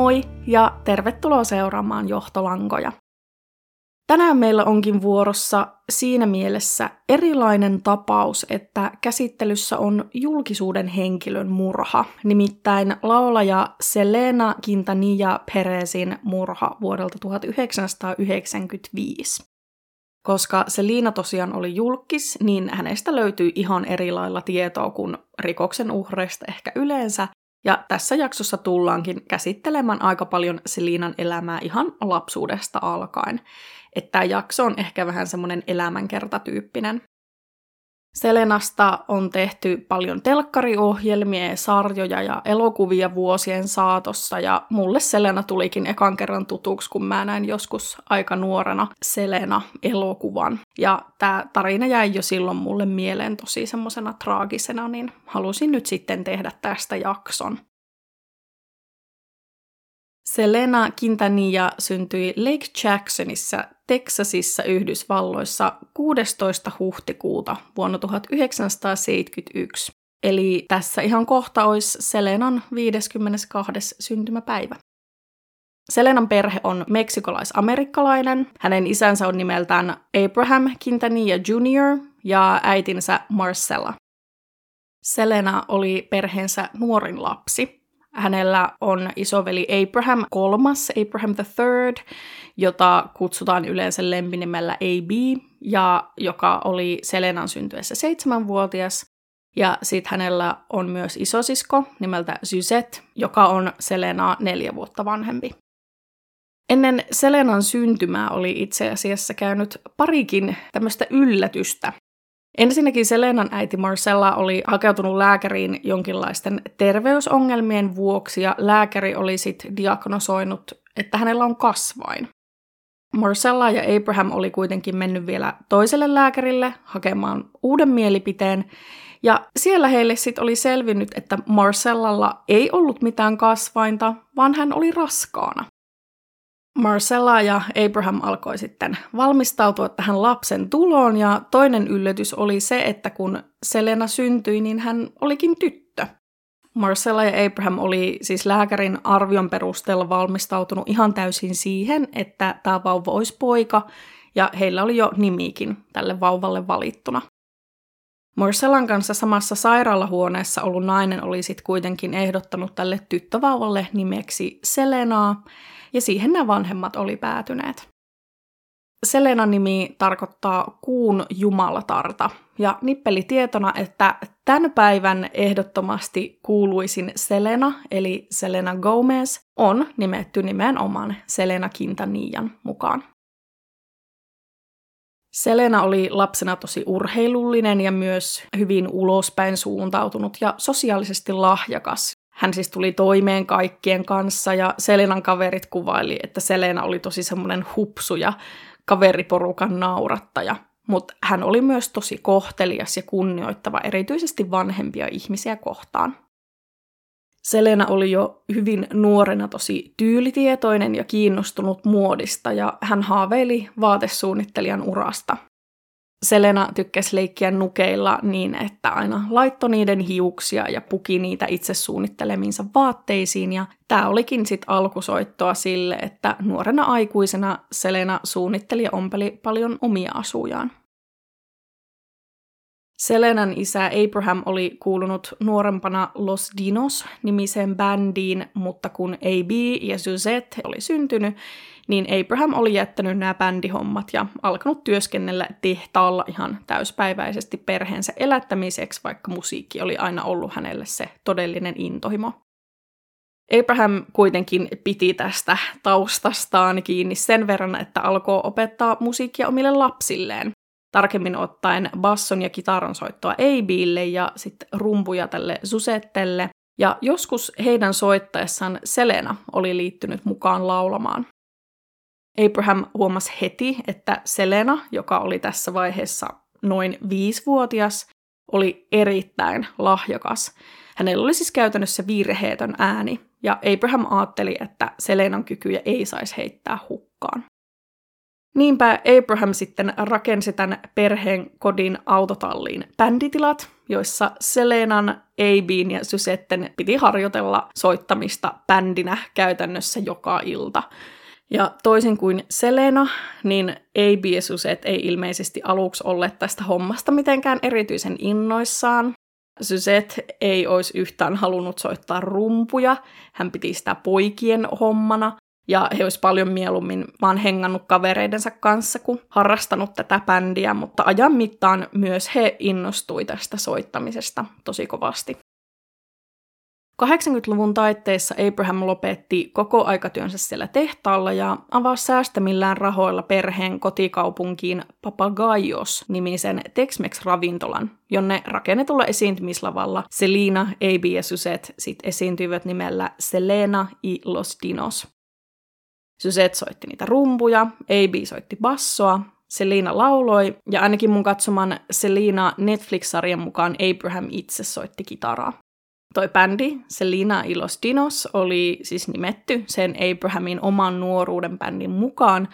Moi ja tervetuloa seuraamaan Johtolankoja. Tänään meillä onkin vuorossa siinä mielessä erilainen tapaus, että käsittelyssä on julkisuuden henkilön murha, nimittäin laulaja Selena Quintanilla Perezin murha vuodelta 1995. Koska Selina tosiaan oli julkis, niin hänestä löytyy ihan eri lailla tietoa kuin rikoksen uhreista ehkä yleensä, ja tässä jaksossa tullaankin käsittelemään aika paljon Selinan elämää ihan lapsuudesta alkaen. Että tämä jakso on ehkä vähän semmoinen elämänkertatyyppinen. Selenasta on tehty paljon telkkariohjelmia ja sarjoja ja elokuvia vuosien saatossa ja mulle Selena tulikin ekan kerran tutuksi, kun mä näin joskus aika nuorena Selena-elokuvan. Ja tämä tarina jäi jo silloin mulle mieleen tosi semmoisena traagisena, niin halusin nyt sitten tehdä tästä jakson. Selena Quintanilla syntyi Lake Jacksonissa, Texasissa, Yhdysvalloissa 16. huhtikuuta vuonna 1971. Eli tässä ihan kohta olisi Selenan 52. syntymäpäivä. Selenan perhe on meksikolais-amerikkalainen. Hänen isänsä on nimeltään Abraham Quintanilla Jr. ja äitinsä Marcella. Selena oli perheensä nuorin lapsi. Hänellä on isoveli Abraham kolmas, Abraham the third, jota kutsutaan yleensä lempinimellä AB, ja joka oli Selenan syntyessä seitsemänvuotias. Ja sitten hänellä on myös isosisko nimeltä Suzette, joka on Selenaa neljä vuotta vanhempi. Ennen Selenan syntymää oli itse asiassa käynyt parikin tämmöistä yllätystä, Ensinnäkin Selenan äiti Marcella oli hakeutunut lääkäriin jonkinlaisten terveysongelmien vuoksi ja lääkäri oli sitten diagnosoinut, että hänellä on kasvain. Marcella ja Abraham oli kuitenkin mennyt vielä toiselle lääkärille hakemaan uuden mielipiteen, ja siellä heille sitten oli selvinnyt, että Marcellalla ei ollut mitään kasvainta, vaan hän oli raskaana. Marcella ja Abraham alkoi sitten valmistautua tähän lapsen tuloon ja toinen yllätys oli se, että kun Selena syntyi, niin hän olikin tyttö. Marcella ja Abraham oli siis lääkärin arvion perusteella valmistautunut ihan täysin siihen, että tämä vauva olisi poika ja heillä oli jo nimikin tälle vauvalle valittuna. Marcellan kanssa samassa sairaalahuoneessa ollut nainen oli sitten kuitenkin ehdottanut tälle tyttövauvalle nimeksi Selenaa, ja siihen nämä vanhemmat oli päätyneet. Selenan nimi tarkoittaa kuun jumalatarta, ja nippeli tietona, että tämän päivän ehdottomasti kuuluisin Selena, eli Selena Gomez, on nimetty nimenomaan Selena Quintanillan mukaan. Selena oli lapsena tosi urheilullinen ja myös hyvin ulospäin suuntautunut ja sosiaalisesti lahjakas. Hän siis tuli toimeen kaikkien kanssa ja Selenan kaverit kuvaili, että Selena oli tosi semmoinen hupsu ja kaveriporukan naurattaja. Mutta hän oli myös tosi kohtelias ja kunnioittava erityisesti vanhempia ihmisiä kohtaan. Selena oli jo hyvin nuorena tosi tyylitietoinen ja kiinnostunut muodista ja hän haaveili vaatesuunnittelijan urasta. Selena tykkäsi leikkiä nukeilla niin, että aina laittoi niiden hiuksia ja puki niitä itse suunnittelemiinsa vaatteisiin ja tämä olikin sitten alkusoittoa sille, että nuorena aikuisena Selena suunnitteli ja ompeli paljon omia asujaan. Selenan isä Abraham oli kuulunut nuorempana Los Dinos-nimiseen bändiin, mutta kun AB ja Suzette oli syntynyt, niin Abraham oli jättänyt nämä bändihommat ja alkanut työskennellä tehtaalla ihan täyspäiväisesti perheensä elättämiseksi, vaikka musiikki oli aina ollut hänelle se todellinen intohimo. Abraham kuitenkin piti tästä taustastaan kiinni sen verran, että alkoi opettaa musiikkia omille lapsilleen tarkemmin ottaen basson ja kitaran soittoa Abille ja sitten rumpuja tälle Susettelle. Ja joskus heidän soittaessaan Selena oli liittynyt mukaan laulamaan. Abraham huomasi heti, että Selena, joka oli tässä vaiheessa noin viisivuotias, oli erittäin lahjakas. Hänellä oli siis käytännössä virheetön ääni, ja Abraham ajatteli, että Selenan kykyjä ei saisi heittää hukkaan. Niinpä Abraham sitten rakensi tämän perheen kodin autotalliin bänditilat, joissa Selenan, Abin ja Sysetten piti harjoitella soittamista bändinä käytännössä joka ilta. Ja toisin kuin Selena, niin AB ja Suset ei ilmeisesti aluksi olleet tästä hommasta mitenkään erityisen innoissaan. Syset ei olisi yhtään halunnut soittaa rumpuja, hän piti sitä poikien hommana, ja he olisi paljon mieluummin vaan hengannut kavereidensa kanssa kuin harrastanut tätä bändiä, mutta ajan mittaan myös he innostui tästä soittamisesta tosi kovasti. 80-luvun taitteessa Abraham lopetti koko aikatyönsä siellä tehtaalla ja avasi säästämillään rahoilla perheen kotikaupunkiin Papagaios-nimisen Tex-Mex-ravintolan, jonne rakennetulla esiintymislavalla Selina, AB ja Suset sit esiintyivät nimellä Selena y los Dinos. Suset soitti niitä rumpuja, AB soitti bassoa, Selina lauloi ja ainakin mun katsoman Selina Netflix-sarjan mukaan Abraham itse soitti kitaraa. Toi bändi, Selina Ilos Dinos, oli siis nimetty sen Abrahamin oman nuoruuden bändin mukaan.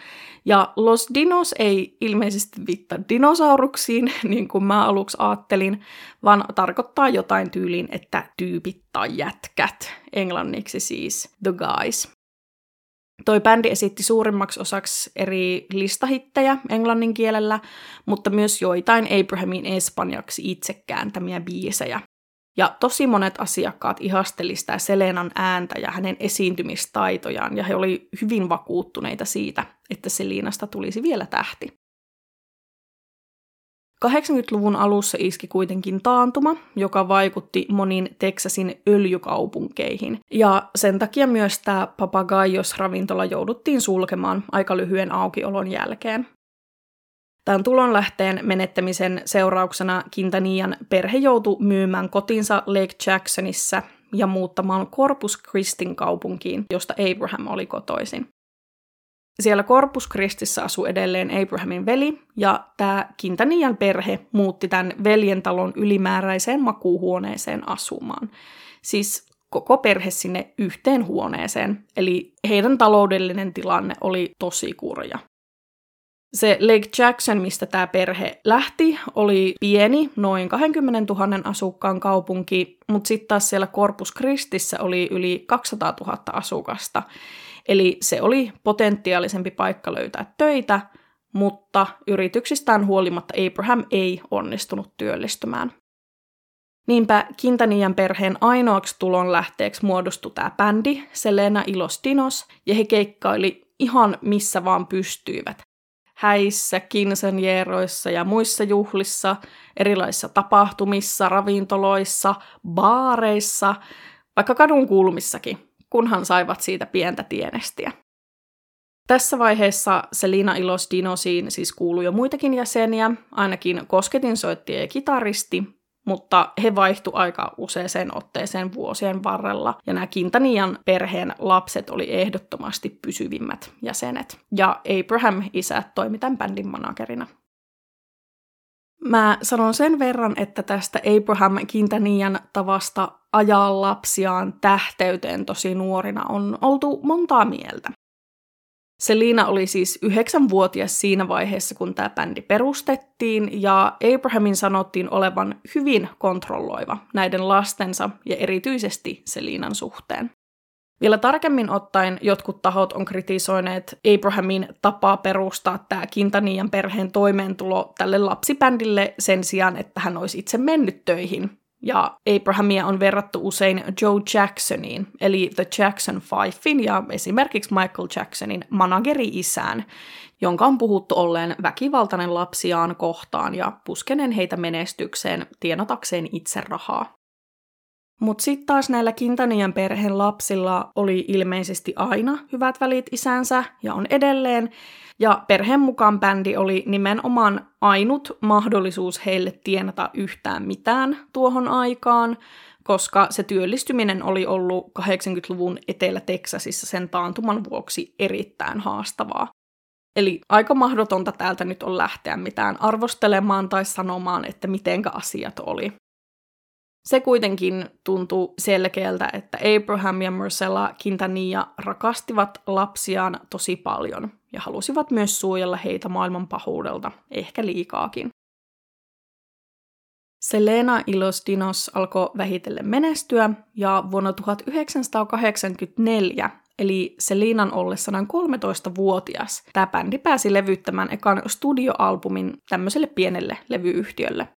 Ja Los Dinos ei ilmeisesti viittaa dinosauruksiin, niin kuin mä aluksi ajattelin, vaan tarkoittaa jotain tyyliin, että tyypit tai jätkät, englanniksi siis The Guys. Toi bändi esitti suurimmaksi osaksi eri listahittejä englannin kielellä, mutta myös joitain Abrahamin espanjaksi itse kääntämiä biisejä. Ja tosi monet asiakkaat ihasteli sitä Selenan ääntä ja hänen esiintymistaitojaan, ja he oli hyvin vakuuttuneita siitä, että Selinasta tulisi vielä tähti. 80-luvun alussa iski kuitenkin taantuma, joka vaikutti moniin Teksasin öljykaupunkeihin. Ja sen takia myös tämä Papagaios-ravintola jouduttiin sulkemaan aika lyhyen aukiolon jälkeen. Tämän tulonlähteen menettämisen seurauksena Quintanian perhe joutui myymään kotinsa Lake Jacksonissa ja muuttamaan Corpus Christin kaupunkiin, josta Abraham oli kotoisin. Siellä Corpus Christissä asuu edelleen Abrahamin veli, ja tämä Quintanian perhe muutti tämän veljen talon ylimääräiseen makuuhuoneeseen asumaan. Siis koko perhe sinne yhteen huoneeseen, eli heidän taloudellinen tilanne oli tosi kurja. Se Lake Jackson, mistä tämä perhe lähti, oli pieni, noin 20 000 asukkaan kaupunki, mutta sitten taas siellä Corpus Christissä oli yli 200 000 asukasta. Eli se oli potentiaalisempi paikka löytää töitä, mutta yrityksistään huolimatta Abraham ei onnistunut työllistymään. Niinpä Kintanian perheen ainoaksi tulon lähteeksi muodostui tämä bändi, Selena Ilos Dinos, ja he keikkaili ihan missä vaan pystyivät häissä, kinsanjeeroissa ja muissa juhlissa, erilaisissa tapahtumissa, ravintoloissa, baareissa, vaikka kadun kulmissakin, kunhan saivat siitä pientä tienestiä. Tässä vaiheessa Selina Ilos Dinosiin siis kuului jo muitakin jäseniä, ainakin kosketinsoittaja ja kitaristi, mutta he vaihtu aika useaseen otteeseen vuosien varrella, ja nämä Kintanian perheen lapset oli ehdottomasti pysyvimmät jäsenet. Ja Abraham isä toimi tämän bändin managerina. Mä sanon sen verran, että tästä Abraham Kintanian tavasta ajaa lapsiaan tähteyteen tosi nuorina on oltu montaa mieltä. Selina oli siis yhdeksänvuotias siinä vaiheessa, kun tämä bändi perustettiin, ja Abrahamin sanottiin olevan hyvin kontrolloiva näiden lastensa ja erityisesti Selinan suhteen. Vielä tarkemmin ottaen jotkut tahot on kritisoineet Abrahamin tapaa perustaa tämä Kintanian perheen toimeentulo tälle lapsibändille sen sijaan, että hän olisi itse mennyt töihin ja Abrahamia on verrattu usein Joe Jacksoniin, eli The Jackson Fivein ja esimerkiksi Michael Jacksonin manageri-isään, jonka on puhuttu olleen väkivaltainen lapsiaan kohtaan ja puskenen heitä menestykseen tienatakseen itse rahaa. Mutta sitten taas näillä Kintanien perheen lapsilla oli ilmeisesti aina hyvät välit isänsä ja on edelleen, ja perheen mukaan bändi oli nimenomaan ainut mahdollisuus heille tienata yhtään mitään tuohon aikaan, koska se työllistyminen oli ollut 80-luvun Etelä-Teksasissa sen taantuman vuoksi erittäin haastavaa. Eli aika mahdotonta täältä nyt on lähteä mitään arvostelemaan tai sanomaan, että mitenkä asiat oli. Se kuitenkin tuntuu selkeältä, että Abraham ja Marcella Quintanilla rakastivat lapsiaan tosi paljon ja halusivat myös suojella heitä maailman pahuudelta, ehkä liikaakin. Selena Ilos Dinos alkoi vähitellen menestyä ja vuonna 1984, eli Selinan ollessa noin 13-vuotias, tämä bändi pääsi levyttämään ekan studioalbumin tämmöiselle pienelle levyyhtiölle.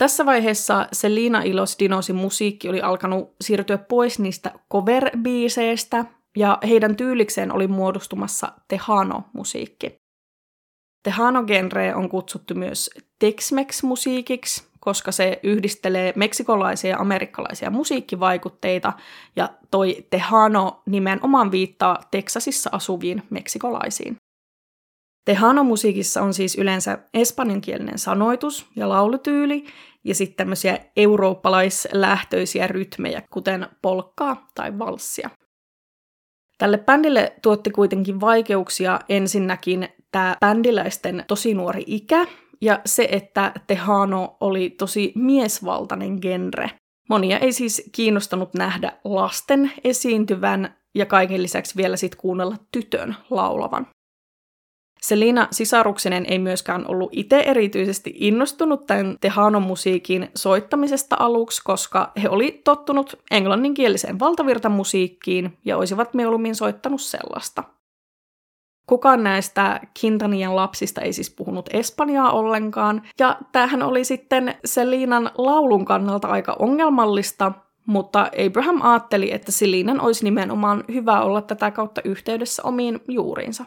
Tässä vaiheessa Selina Ilos Dinosin musiikki oli alkanut siirtyä pois niistä cover-biiseistä, ja heidän tyylikseen oli muodostumassa Tehano-musiikki. Tehano-genre on kutsuttu myös Tex-Mex-musiikiksi, koska se yhdistelee meksikolaisia ja amerikkalaisia musiikkivaikutteita, ja toi Tejano nimenomaan viittaa Teksasissa asuviin meksikolaisiin. Tejano-musiikissa on siis yleensä espanjankielinen sanoitus ja laulutyyli, ja sitten tämmöisiä eurooppalaislähtöisiä rytmejä, kuten polkkaa tai valssia. Tälle bändille tuotti kuitenkin vaikeuksia ensinnäkin tämä bändiläisten tosi nuori ikä ja se, että Tehano oli tosi miesvaltainen genre. Monia ei siis kiinnostanut nähdä lasten esiintyvän ja kaiken lisäksi vielä sitten kuunnella tytön laulavan. Selina sisaruksinen ei myöskään ollut itse erityisesti innostunut tämän Tehano-musiikin soittamisesta aluksi, koska he oli tottunut englanninkieliseen valtavirtamusiikkiin ja olisivat mieluummin soittanut sellaista. Kukaan näistä Quintanian lapsista ei siis puhunut espanjaa ollenkaan, ja tämähän oli sitten Selinan laulun kannalta aika ongelmallista, mutta Abraham ajatteli, että Selinan olisi nimenomaan hyvä olla tätä kautta yhteydessä omiin juuriinsa.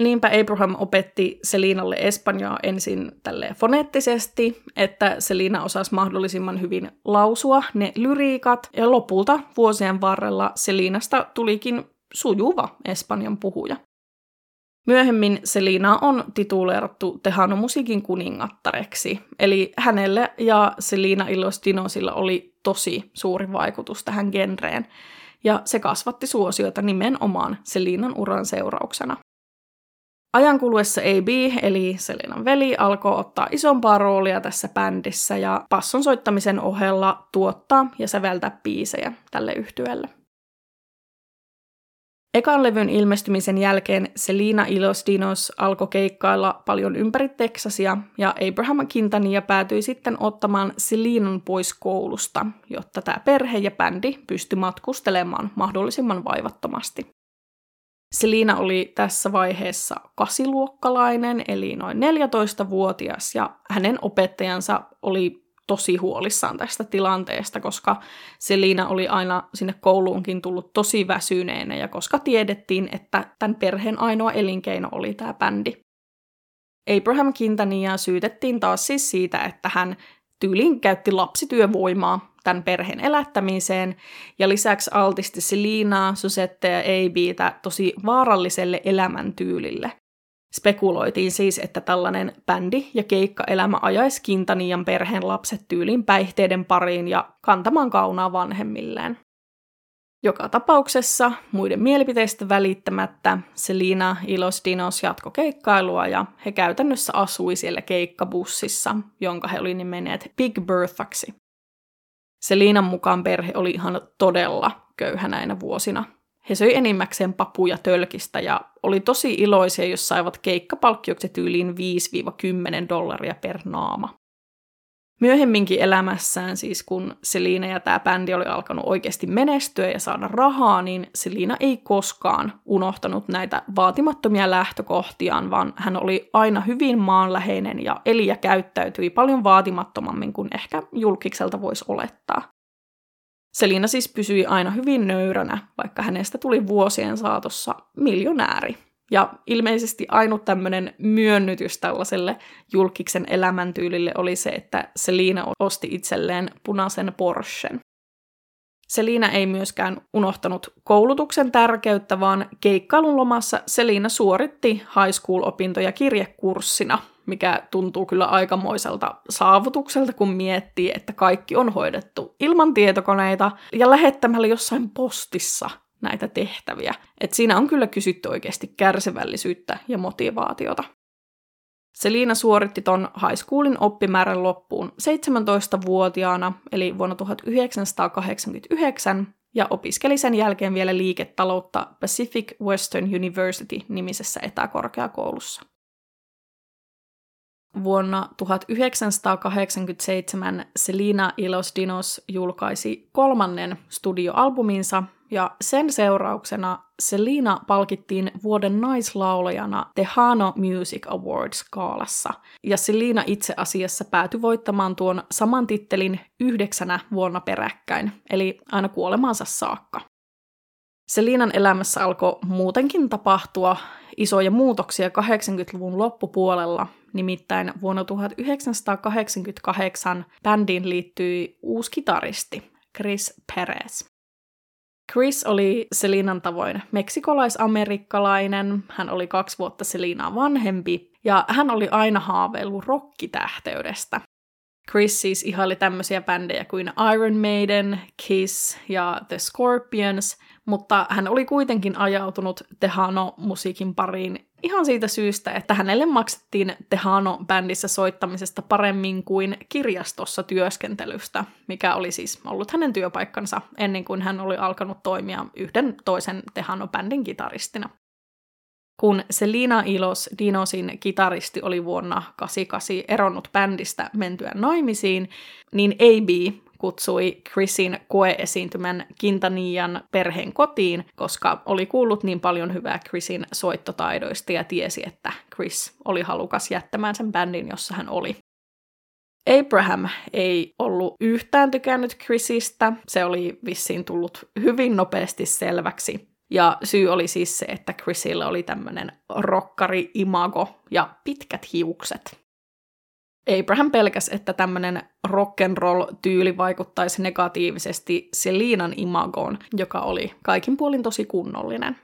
Niinpä Abraham opetti Selinalle espanjaa ensin tälle foneettisesti, että Selina osasi mahdollisimman hyvin lausua ne lyriikat, ja lopulta vuosien varrella Selinasta tulikin sujuva espanjan puhuja. Myöhemmin Selina on tituleerattu Tehano musiikin kuningattareksi, eli hänelle ja Selina Dinosilla oli tosi suuri vaikutus tähän genreen, ja se kasvatti suosiota nimenomaan Selinan uran seurauksena. Ajan kuluessa AB, eli Selinan veli, alkoi ottaa isompaa roolia tässä bändissä ja passon soittamisen ohella tuottaa ja säveltää biisejä tälle yhtyelle. Ekan levyn ilmestymisen jälkeen Selina Ilos Dinos alkoi keikkailla paljon ympäri Teksasia ja Abraham Quintania päätyi sitten ottamaan Selinan pois koulusta, jotta tämä perhe ja bändi pystyi matkustelemaan mahdollisimman vaivattomasti. Selina oli tässä vaiheessa kasiluokkalainen, eli noin 14-vuotias, ja hänen opettajansa oli tosi huolissaan tästä tilanteesta, koska Selina oli aina sinne kouluunkin tullut tosi väsyneenä ja koska tiedettiin, että tämän perheen ainoa elinkeino oli tämä bändi. Abraham Quintania syytettiin taas siis siitä, että hän tyylin käytti lapsityövoimaa tämän perheen elättämiseen ja lisäksi altisti Selinaa, Susette ja ABtä tosi vaaralliselle elämäntyylille. Spekuloitiin siis, että tällainen bändi- ja keikkaelämä ajaisi Kintanian perheen lapset tyylin päihteiden pariin ja kantamaan kaunaa vanhemmilleen. Joka tapauksessa muiden mielipiteistä välittämättä Selina Ilos Dinos jatko keikkailua ja he käytännössä asui siellä keikkabussissa, jonka he oli nimenneet Big Berthaksi. Selinan mukaan perhe oli ihan todella köyhä näinä vuosina, he söi enimmäkseen papuja tölkistä ja oli tosi iloisia, jos saivat keikkapalkkiukset tyyliin 5-10 dollaria per naama. Myöhemminkin elämässään, siis kun Selina ja tämä bändi oli alkanut oikeasti menestyä ja saada rahaa, niin Selina ei koskaan unohtanut näitä vaatimattomia lähtökohtiaan, vaan hän oli aina hyvin maanläheinen ja eli ja käyttäytyi paljon vaatimattomammin kuin ehkä julkikselta voisi olettaa. Selina siis pysyi aina hyvin nöyränä, vaikka hänestä tuli vuosien saatossa miljonääri. Ja ilmeisesti ainut tämmöinen myönnytys tällaiselle julkiksen elämäntyylille oli se, että Selina osti itselleen punaisen Porschen. Selina ei myöskään unohtanut koulutuksen tärkeyttä, vaan keikkailun lomassa Selina suoritti high school-opintoja kirjekurssina – mikä tuntuu kyllä aikamoiselta saavutukselta, kun miettii, että kaikki on hoidettu ilman tietokoneita ja lähettämällä jossain postissa näitä tehtäviä. Et siinä on kyllä kysytty oikeasti kärsivällisyyttä ja motivaatiota. Selina suoritti ton high schoolin oppimäärän loppuun 17-vuotiaana, eli vuonna 1989, ja opiskeli sen jälkeen vielä liiketaloutta Pacific Western University nimisessä etäkorkeakoulussa. vuonna 1987 Selina Ilos Dinos julkaisi kolmannen studioalbuminsa, ja sen seurauksena Selina palkittiin vuoden naislaulajana Tehano Music Awards-kaalassa, ja Selina itse asiassa päätyi voittamaan tuon saman tittelin yhdeksänä vuonna peräkkäin, eli aina kuolemaansa saakka. Selinan elämässä alkoi muutenkin tapahtua isoja muutoksia 80-luvun loppupuolella, nimittäin vuonna 1988 bändiin liittyi uusi kitaristi, Chris Perez. Chris oli Selinan tavoin meksikolaisamerikkalainen, hän oli kaksi vuotta Selinaa vanhempi, ja hän oli aina haaveillut rokkitähteydestä. Chris siis ihaili tämmöisiä bändejä kuin Iron Maiden, Kiss ja The Scorpions, mutta hän oli kuitenkin ajautunut Tehano-musiikin pariin ihan siitä syystä, että hänelle maksettiin Tehano-bändissä soittamisesta paremmin kuin kirjastossa työskentelystä, mikä oli siis ollut hänen työpaikkansa ennen kuin hän oli alkanut toimia yhden toisen Tehano-bändin kitaristina. Kun Selina Ilos Dinosin kitaristi oli vuonna 88 eronnut bändistä mentyä naimisiin, niin AB kutsui Chrisin koeesiintymän Kintanian perheen kotiin, koska oli kuullut niin paljon hyvää Chrisin soittotaidoista ja tiesi, että Chris oli halukas jättämään sen bändin, jossa hän oli. Abraham ei ollut yhtään tykännyt Chrisistä, se oli vissiin tullut hyvin nopeasti selväksi. Ja syy oli siis se, että Chrisillä oli tämmöinen rokkari-imago ja pitkät hiukset. Abraham pelkäsi, että tämmöinen rock'n'roll-tyyli vaikuttaisi negatiivisesti Selinan imagoon, joka oli kaikin puolin tosi kunnollinen.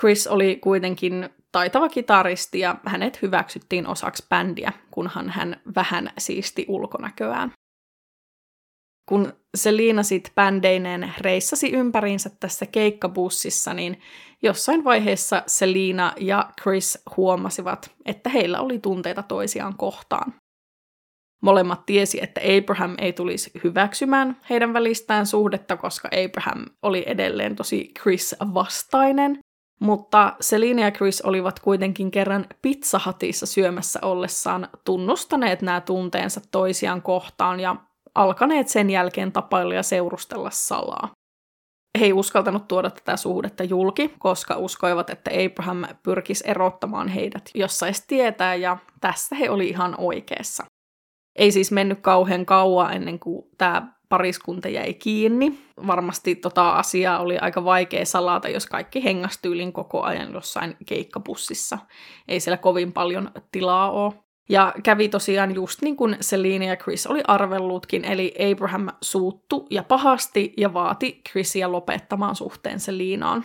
Chris oli kuitenkin taitava kitaristi ja hänet hyväksyttiin osaksi bändiä, kunhan hän vähän siisti ulkonäköään. Kun Selina sit bändeineen reissasi ympäriinsä tässä keikkabussissa, niin jossain vaiheessa Selina ja Chris huomasivat, että heillä oli tunteita toisiaan kohtaan. Molemmat tiesi, että Abraham ei tulisi hyväksymään heidän välistään suhdetta, koska Abraham oli edelleen tosi Chris-vastainen. Mutta Selina ja Chris olivat kuitenkin kerran pizzahatissa syömässä ollessaan tunnustaneet nämä tunteensa toisiaan kohtaan ja alkaneet sen jälkeen tapailla ja seurustella salaa. He ei uskaltanut tuoda tätä suhdetta julki, koska uskoivat, että Abraham pyrkisi erottamaan heidät, jos saisi tietää, ja tässä he oli ihan oikeassa. Ei siis mennyt kauhean kauan ennen kuin tämä pariskunta jäi kiinni. Varmasti tota asiaa oli aika vaikea salata, jos kaikki hengastyylin koko ajan jossain keikkapussissa. Ei siellä kovin paljon tilaa ole. Ja kävi tosiaan just niin kuin Selina ja Chris oli arvellutkin, eli Abraham suuttu ja pahasti ja vaati Chrisia lopettamaan suhteen Selinaan.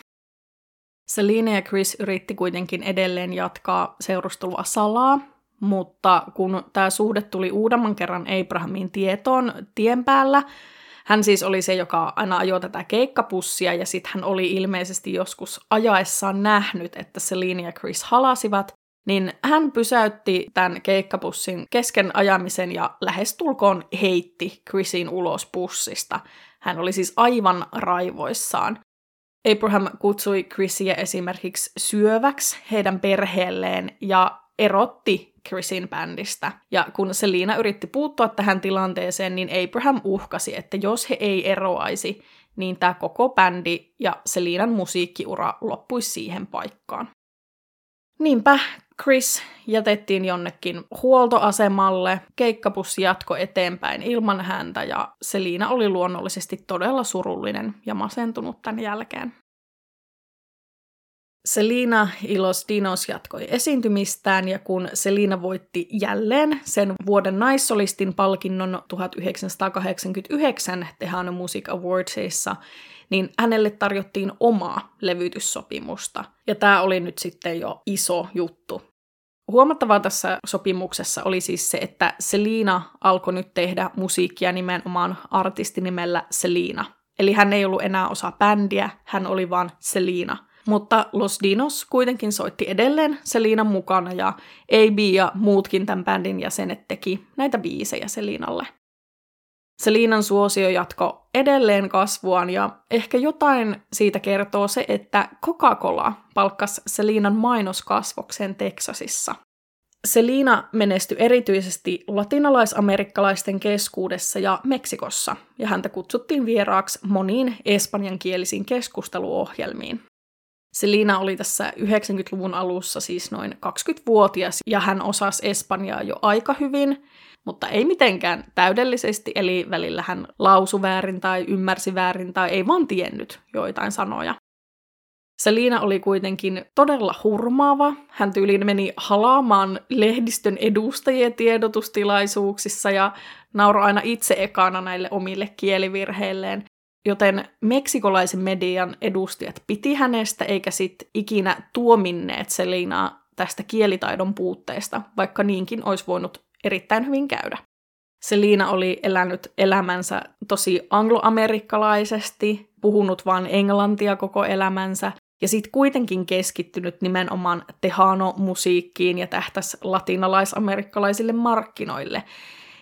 Selina ja Chris yritti kuitenkin edelleen jatkaa seurustelua salaa, mutta kun tämä suhde tuli uudemman kerran Abrahamin tietoon tien päällä, hän siis oli se, joka aina ajoi tätä keikkapussia, ja sitten hän oli ilmeisesti joskus ajaessaan nähnyt, että Selina ja Chris halasivat, niin hän pysäytti tämän keikkapussin kesken ajamisen ja lähestulkoon heitti Chrisin ulos pussista. Hän oli siis aivan raivoissaan. Abraham kutsui Chrisiä esimerkiksi syöväksi heidän perheelleen ja erotti Chrisin bändistä. Ja kun Selina yritti puuttua tähän tilanteeseen, niin Abraham uhkasi, että jos he ei eroaisi, niin tämä koko bändi ja Selinan musiikkiura loppuisi siihen paikkaan. Niinpä Chris jätettiin jonnekin huoltoasemalle, keikkapussi jatko eteenpäin ilman häntä ja Selina oli luonnollisesti todella surullinen ja masentunut tämän jälkeen. Selina Ilos Dinos jatkoi esiintymistään ja kun Selina voitti jälleen sen vuoden naissolistin palkinnon 1989 Tehano Music Awardsissa, niin hänelle tarjottiin omaa levytyssopimusta. Ja tämä oli nyt sitten jo iso juttu. Huomattavaa tässä sopimuksessa oli siis se, että Selina alkoi nyt tehdä musiikkia nimenomaan artistinimellä Selina. Eli hän ei ollut enää osa bändiä, hän oli vaan Selina. Mutta Los Dinos kuitenkin soitti edelleen Selinan mukana ja AB ja muutkin tämän bändin jäsenet teki näitä biisejä Selinalle. Selinan suosio jatko edelleen kasvuaan ja ehkä jotain siitä kertoo se, että Coca-Cola palkkasi Selinan mainoskasvoksen Teksasissa. Selina menestyi erityisesti latinalaisamerikkalaisten keskuudessa ja Meksikossa, ja häntä kutsuttiin vieraaksi moniin espanjankielisiin keskusteluohjelmiin. Selina oli tässä 90-luvun alussa siis noin 20-vuotias, ja hän osasi espanjaa jo aika hyvin, mutta ei mitenkään täydellisesti, eli välillä hän lausu väärin tai ymmärsi väärin tai ei vaan tiennyt joitain sanoja. Selina oli kuitenkin todella hurmaava. Hän tyyliin meni halaamaan lehdistön edustajien tiedotustilaisuuksissa ja nauroi aina itse ekana näille omille kielivirheilleen. Joten meksikolaisen median edustajat piti hänestä eikä sit ikinä tuominneet Selinaa tästä kielitaidon puutteesta, vaikka niinkin olisi voinut erittäin hyvin käydä. Selina oli elänyt elämänsä tosi angloamerikkalaisesti, puhunut vain englantia koko elämänsä, ja sitten kuitenkin keskittynyt nimenomaan tehano-musiikkiin ja tähtäs latinalaisamerikkalaisille markkinoille,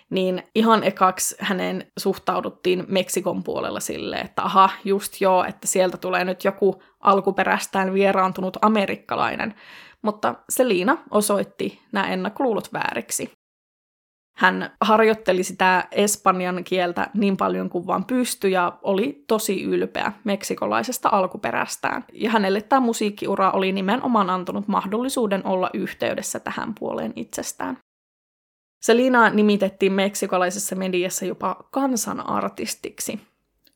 niin ihan ekaksi hänen suhtauduttiin Meksikon puolella sille, että aha, just joo, että sieltä tulee nyt joku alkuperästään vieraantunut amerikkalainen. Mutta Selina osoitti nämä ennakkoluulot vääriksi. Hän harjoitteli sitä espanjan kieltä niin paljon kuin vaan pystyi ja oli tosi ylpeä meksikolaisesta alkuperästään. Ja hänelle tämä musiikkiura oli nimenomaan antanut mahdollisuuden olla yhteydessä tähän puoleen itsestään. Selina nimitettiin meksikolaisessa mediassa jopa kansanartistiksi.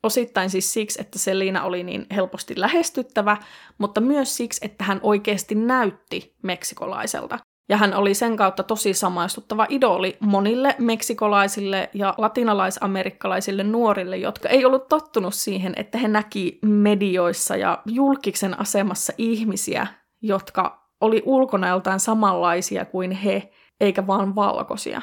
Osittain siis siksi, että Selina oli niin helposti lähestyttävä, mutta myös siksi, että hän oikeasti näytti meksikolaiselta. Ja hän oli sen kautta tosi samaistuttava idoli monille meksikolaisille ja latinalaisamerikkalaisille nuorille, jotka ei ollut tottunut siihen, että he näki medioissa ja julkiksen asemassa ihmisiä, jotka oli ulkonäöltään samanlaisia kuin he, eikä vaan valkoisia.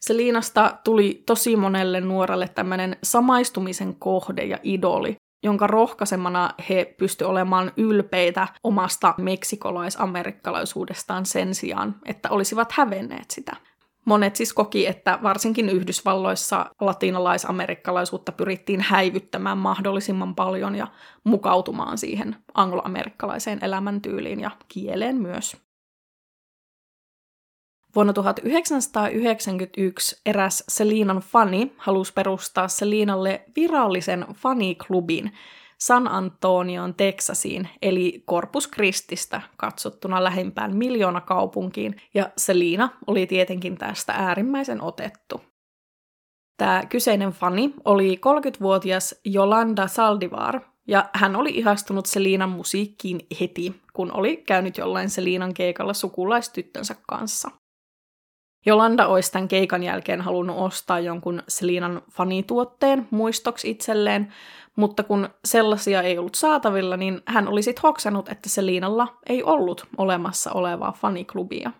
Selinasta tuli tosi monelle nuorelle tämmöinen samaistumisen kohde ja idoli, jonka rohkaisemana he pysty olemaan ylpeitä omasta meksikolais-amerikkalaisuudestaan sen sijaan, että olisivat hävenneet sitä. Monet siis koki, että varsinkin Yhdysvalloissa latinalaisamerikkalaisuutta pyrittiin häivyttämään mahdollisimman paljon ja mukautumaan siihen angloamerikkalaiseen elämäntyyliin ja kieleen myös. Vuonna 1991 eräs Selinan fani halusi perustaa Selinalle virallisen faniklubin San Antonioon, Teksasiin, eli Corpus Christistä katsottuna lähimpään miljoona kaupunkiin, ja Selina oli tietenkin tästä äärimmäisen otettu. Tämä kyseinen fani oli 30-vuotias Jolanda Saldivar, ja hän oli ihastunut Selinan musiikkiin heti, kun oli käynyt jollain Selinan keikalla sukulaistyttönsä kanssa. Jolanda olisi tämän keikan jälkeen halunnut ostaa jonkun Selinan fanituotteen muistoksi itselleen, mutta kun sellaisia ei ollut saatavilla, niin hän oli sitten hoksannut, että Selinalla ei ollut olemassa olevaa faniklubia.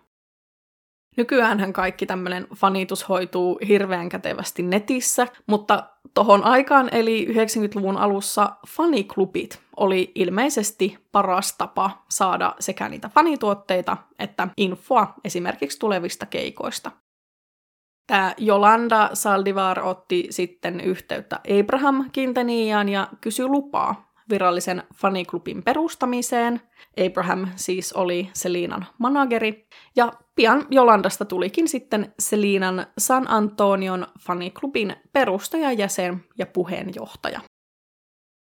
Nykyään kaikki tämmöinen fanitus hoituu hirveän kätevästi netissä, mutta tohon aikaan eli 90-luvun alussa faniklubit oli ilmeisesti paras tapa saada sekä niitä fanituotteita että infoa esimerkiksi tulevista keikoista. Tämä Jolanda Saldivar otti sitten yhteyttä Abraham Quintaniaan ja kysyi lupaa virallisen faniklubin perustamiseen. Abraham siis oli Selinan manageri, ja pian Jolandasta tulikin sitten Selinan San Antonion faniklubin perustajajäsen ja puheenjohtaja.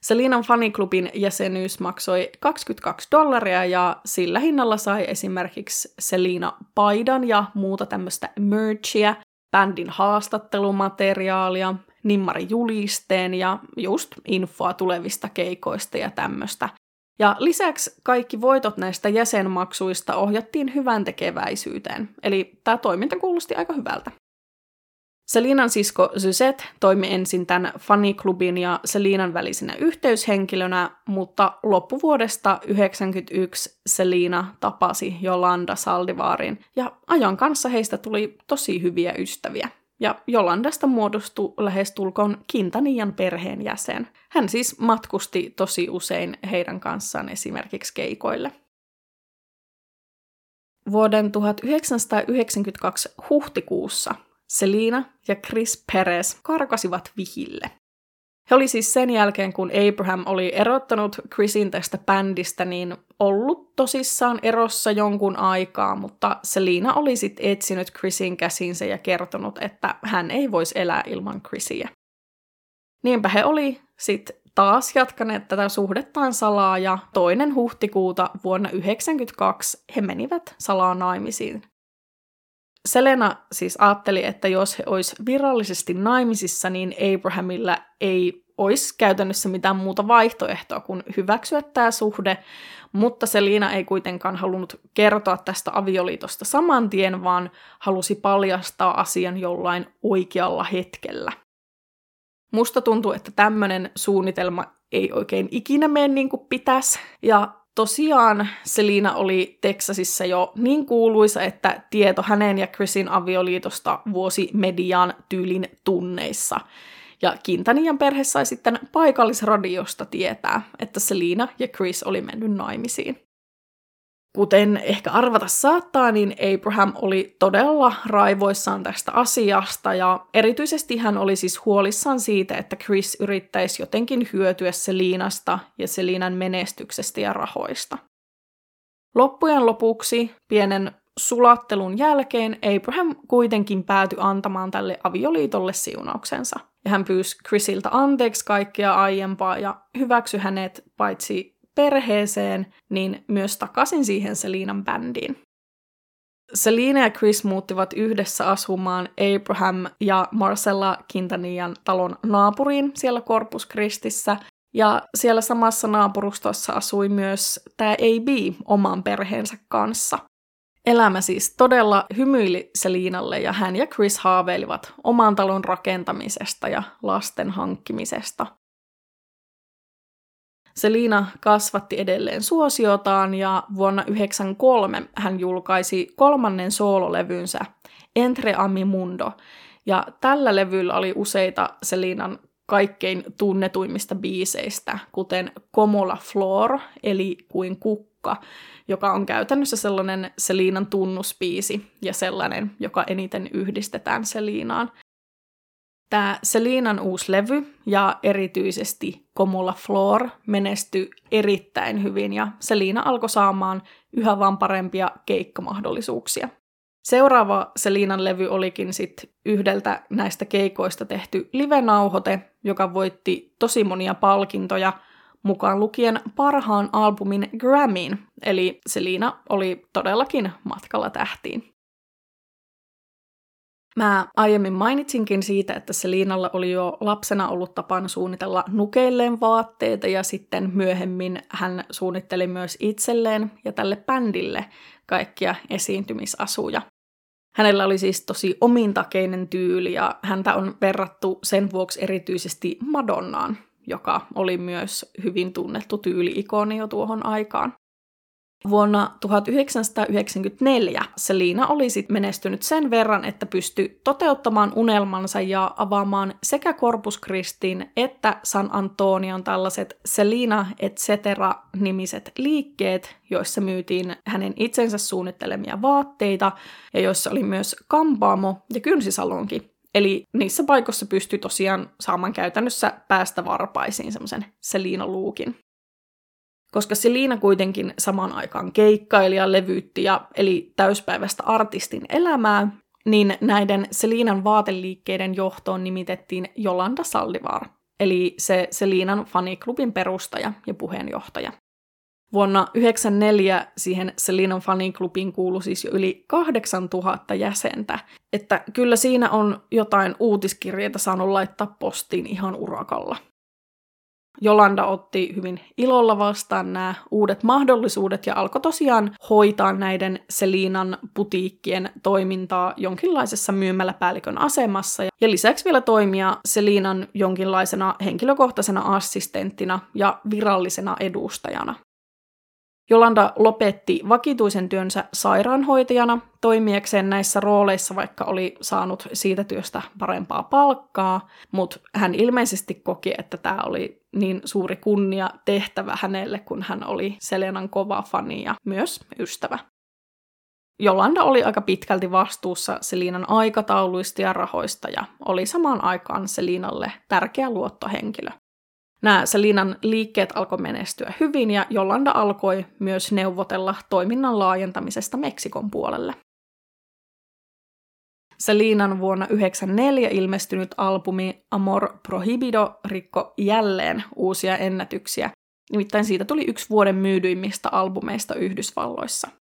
Selinan faniklubin jäsenyys maksoi 22 dollaria ja sillä hinnalla sai esimerkiksi Selina paidan ja muuta tämmöistä merchia, bändin haastattelumateriaalia, julisteen ja just infoa tulevista keikoista ja tämmöistä. Ja lisäksi kaikki voitot näistä jäsenmaksuista ohjattiin hyvän tekeväisyyteen, eli tämä toiminta kuulosti aika hyvältä. Selinan sisko Zyset toimi ensin tämän faniklubin ja Selinan välisenä yhteyshenkilönä, mutta loppuvuodesta 1991 Selina tapasi Jolanda Saldivaarin ja ajan kanssa heistä tuli tosi hyviä ystäviä ja Jolandasta muodostui lähestulkoon Kintanian perheenjäsen. Hän siis matkusti tosi usein heidän kanssaan esimerkiksi keikoille. Vuoden 1992 huhtikuussa Selina ja Chris Perez karkasivat vihille. He oli siis sen jälkeen, kun Abraham oli erottanut Chrisin tästä bändistä, niin ollut tosissaan erossa jonkun aikaa, mutta Selina oli sitten etsinyt Chrisin käsinsä ja kertonut, että hän ei voisi elää ilman Chrisiä. Niinpä he oli sitten taas jatkaneet tätä suhdettaan salaa ja toinen huhtikuuta vuonna 1992 he menivät salaa naimisiin. Selena siis ajatteli, että jos he olisi virallisesti naimisissa, niin Abrahamilla ei olisi käytännössä mitään muuta vaihtoehtoa kuin hyväksyä tämä suhde, mutta Selina ei kuitenkaan halunnut kertoa tästä avioliitosta saman tien, vaan halusi paljastaa asian jollain oikealla hetkellä. Musta tuntuu, että tämmöinen suunnitelma ei oikein ikinä mene niin kuin pitäisi. Ja tosiaan Selina oli Teksasissa jo niin kuuluisa, että tieto hänen ja Chrisin avioliitosta vuosi mediaan tyylin tunneissa. Ja Kintanian perhe sai sitten paikallisradiosta tietää, että Selina ja Chris oli mennyt naimisiin. Kuten ehkä arvata saattaa, niin Abraham oli todella raivoissaan tästä asiasta ja erityisesti hän oli siis huolissaan siitä, että Chris yrittäisi jotenkin hyötyä Selinasta ja Selinan menestyksestä ja rahoista. Loppujen lopuksi pienen sulattelun jälkeen Abraham kuitenkin päätyi antamaan tälle avioliitolle siunauksensa. Ja hän pyysi Chrisiltä anteeksi kaikkea aiempaa ja hyväksyi hänet paitsi perheeseen, niin myös takaisin siihen Selinan bändiin. Selina ja Chris muuttivat yhdessä asumaan Abraham ja Marcella Quintanian talon naapuriin siellä Corpus Christissä, ja siellä samassa naapurustossa asui myös tämä AB oman perheensä kanssa. Elämä siis todella hymyili Selinalle ja hän ja Chris haaveilivat oman talon rakentamisesta ja lasten hankkimisesta. Selina kasvatti edelleen suosiotaan ja vuonna 1993 hän julkaisi kolmannen soololevynsä Entre Mundo, ja tällä levyllä oli useita Selinan kaikkein tunnetuimmista biiseistä, kuten Komola Floor, eli kuin kukka, joka on käytännössä sellainen Selinan tunnuspiisi ja sellainen, joka eniten yhdistetään Selinaan. Tämä Selinan uusi levy ja erityisesti Komula Floor menestyi erittäin hyvin ja Selina alkoi saamaan yhä vaan parempia keikkamahdollisuuksia. Seuraava Selinan levy olikin sitten yhdeltä näistä keikoista tehty live-nauhoite, joka voitti tosi monia palkintoja, mukaan lukien parhaan albumin Grammyin, eli Selina oli todellakin matkalla tähtiin. Mä aiemmin mainitsinkin siitä, että Selinalla oli jo lapsena ollut tapana suunnitella nukeilleen vaatteita ja sitten myöhemmin hän suunnitteli myös itselleen ja tälle bändille kaikkia esiintymisasuja. Hänellä oli siis tosi omintakeinen tyyli ja häntä on verrattu sen vuoksi erityisesti Madonnaan, joka oli myös hyvin tunnettu tyyli-ikoni jo tuohon aikaan. Vuonna 1994 Selina oli sit menestynyt sen verran, että pystyi toteuttamaan unelmansa ja avaamaan sekä Corpus Christin että San Antonion tällaiset Selina et cetera nimiset liikkeet, joissa myytiin hänen itsensä suunnittelemia vaatteita ja joissa oli myös kampaamo ja kynsisalonki. Eli niissä paikoissa pystyi tosiaan saamaan käytännössä päästä varpaisiin semmoisen Selina-luukin. Koska Selina kuitenkin samaan aikaan keikkaili ja levyytti ja eli täyspäiväistä artistin elämää, niin näiden Selinan vaateliikkeiden johtoon nimitettiin Jolanda Saldivar, eli se Selinan faniklubin perustaja ja puheenjohtaja. Vuonna 1994 siihen Selinan faniklubiin kuului siis jo yli 8000 jäsentä, että kyllä siinä on jotain uutiskirjeitä saanut laittaa postiin ihan urakalla. Jolanda otti hyvin ilolla vastaan nämä uudet mahdollisuudet ja alkoi tosiaan hoitaa näiden Selinan putiikkien toimintaa jonkinlaisessa myymäläpäällikön asemassa ja lisäksi vielä toimia Selinan jonkinlaisena henkilökohtaisena assistenttina ja virallisena edustajana. Jolanda lopetti vakituisen työnsä sairaanhoitajana toimijakseen näissä rooleissa, vaikka oli saanut siitä työstä parempaa palkkaa, mutta hän ilmeisesti koki, että tämä oli niin suuri kunnia tehtävä hänelle, kun hän oli Selenan kova fani ja myös ystävä. Jolanda oli aika pitkälti vastuussa Selinan aikatauluista ja rahoista ja oli samaan aikaan Selinalle tärkeä luottohenkilö. Nämä Selinan liikkeet alkoi menestyä hyvin ja Jolanda alkoi myös neuvotella toiminnan laajentamisesta Meksikon puolelle. Selinan vuonna 1994 ilmestynyt albumi Amor Prohibido rikko jälleen uusia ennätyksiä, nimittäin siitä tuli yksi vuoden myydyimmistä albumeista Yhdysvalloissa.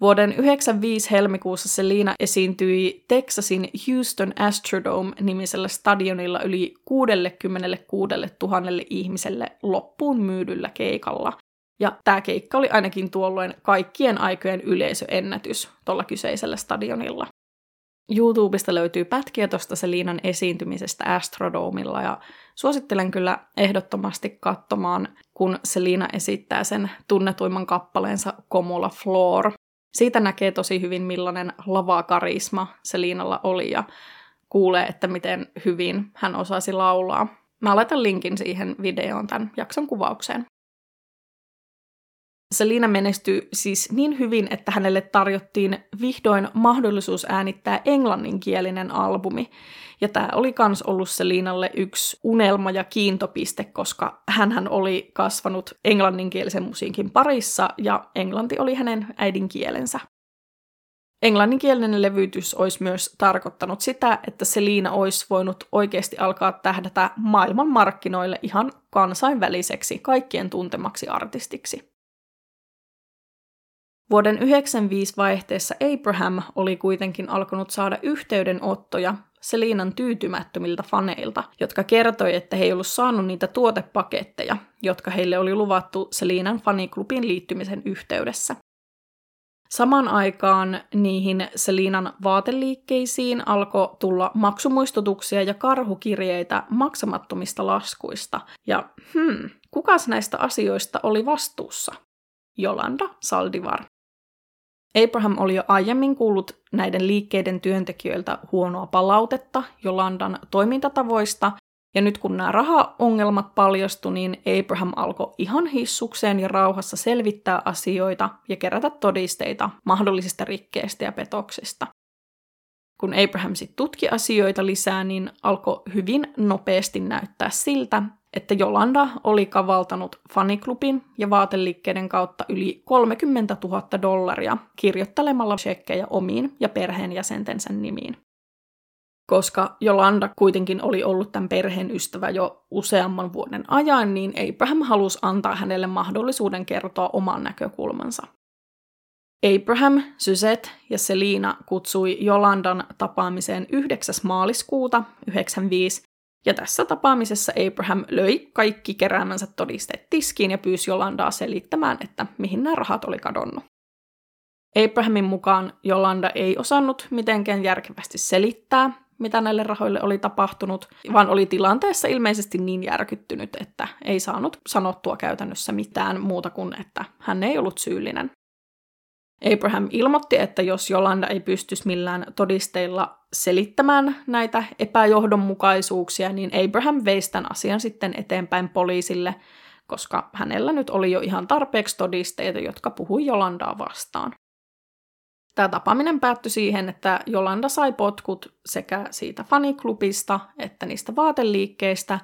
Vuoden 1995 helmikuussa Selina esiintyi Texasin Houston Astrodome-nimisellä stadionilla yli 66 000 ihmiselle loppuun myydyllä keikalla. Ja tämä keikka oli ainakin tuolloin kaikkien aikojen yleisöennätys tuolla kyseisellä stadionilla. YouTubesta löytyy pätkiä tuosta Selinan esiintymisestä Astrodomilla ja suosittelen kyllä ehdottomasti katsomaan, kun Selina esittää sen tunnetuimman kappaleensa Komula Floor. Siitä näkee tosi hyvin, millainen lavakarisma Selinalla oli ja kuulee, että miten hyvin hän osasi laulaa. Mä laitan linkin siihen videoon tämän jakson kuvaukseen. Selina menestyi siis niin hyvin, että hänelle tarjottiin vihdoin mahdollisuus äänittää englanninkielinen albumi. Ja tämä oli kans ollut Selinalle yksi unelma ja kiintopiste, koska hän oli kasvanut englanninkielisen musiikin parissa ja englanti oli hänen äidinkielensä. Englanninkielinen levytys olisi myös tarkoittanut sitä, että Selina olisi voinut oikeasti alkaa tähdätä maailman markkinoille ihan kansainväliseksi, kaikkien tuntemaksi artistiksi. Vuoden 95 vaihteessa Abraham oli kuitenkin alkanut saada yhteydenottoja Selinan tyytymättömiltä faneilta, jotka kertoi, että he ei ollut saanut niitä tuotepaketteja, jotka heille oli luvattu Selinan faniklubin liittymisen yhteydessä. Samaan aikaan niihin Selinan vaateliikkeisiin alkoi tulla maksumuistutuksia ja karhukirjeitä maksamattomista laskuista. Ja hmm, kukas näistä asioista oli vastuussa? Jolanda Saldivar. Abraham oli jo aiemmin kuullut näiden liikkeiden työntekijöiltä huonoa palautetta Jolandan toimintatavoista, ja nyt kun nämä rahaongelmat paljastu, niin Abraham alkoi ihan hissukseen ja rauhassa selvittää asioita ja kerätä todisteita mahdollisista rikkeistä ja petoksista. Kun Abraham sitten tutki asioita lisää, niin alkoi hyvin nopeasti näyttää siltä, että Jolanda oli kavaltanut faniklubin ja vaateliikkeiden kautta yli 30 000 dollaria kirjoittelemalla shekkejä omiin ja perheenjäsentensä nimiin. Koska Jolanda kuitenkin oli ollut tämän perheen ystävä jo useamman vuoden ajan, niin Abraham halusi antaa hänelle mahdollisuuden kertoa oman näkökulmansa. Abraham, Suzette ja Selina kutsui Jolandan tapaamiseen 9. maaliskuuta 1995 ja tässä tapaamisessa Abraham löi kaikki keräämänsä todisteet tiskiin ja pyysi Jolandaa selittämään, että mihin nämä rahat oli kadonnut. Abrahamin mukaan Jolanda ei osannut mitenkään järkevästi selittää, mitä näille rahoille oli tapahtunut, vaan oli tilanteessa ilmeisesti niin järkyttynyt, että ei saanut sanottua käytännössä mitään muuta kuin, että hän ei ollut syyllinen. Abraham ilmoitti, että jos Jolanda ei pystyisi millään todisteilla selittämään näitä epäjohdonmukaisuuksia, niin Abraham veisi tämän asian sitten eteenpäin poliisille, koska hänellä nyt oli jo ihan tarpeeksi todisteita, jotka puhui Jolandaa vastaan. Tämä tapaaminen päättyi siihen, että Jolanda sai potkut sekä siitä faniklubista että niistä vaateliikkeistä,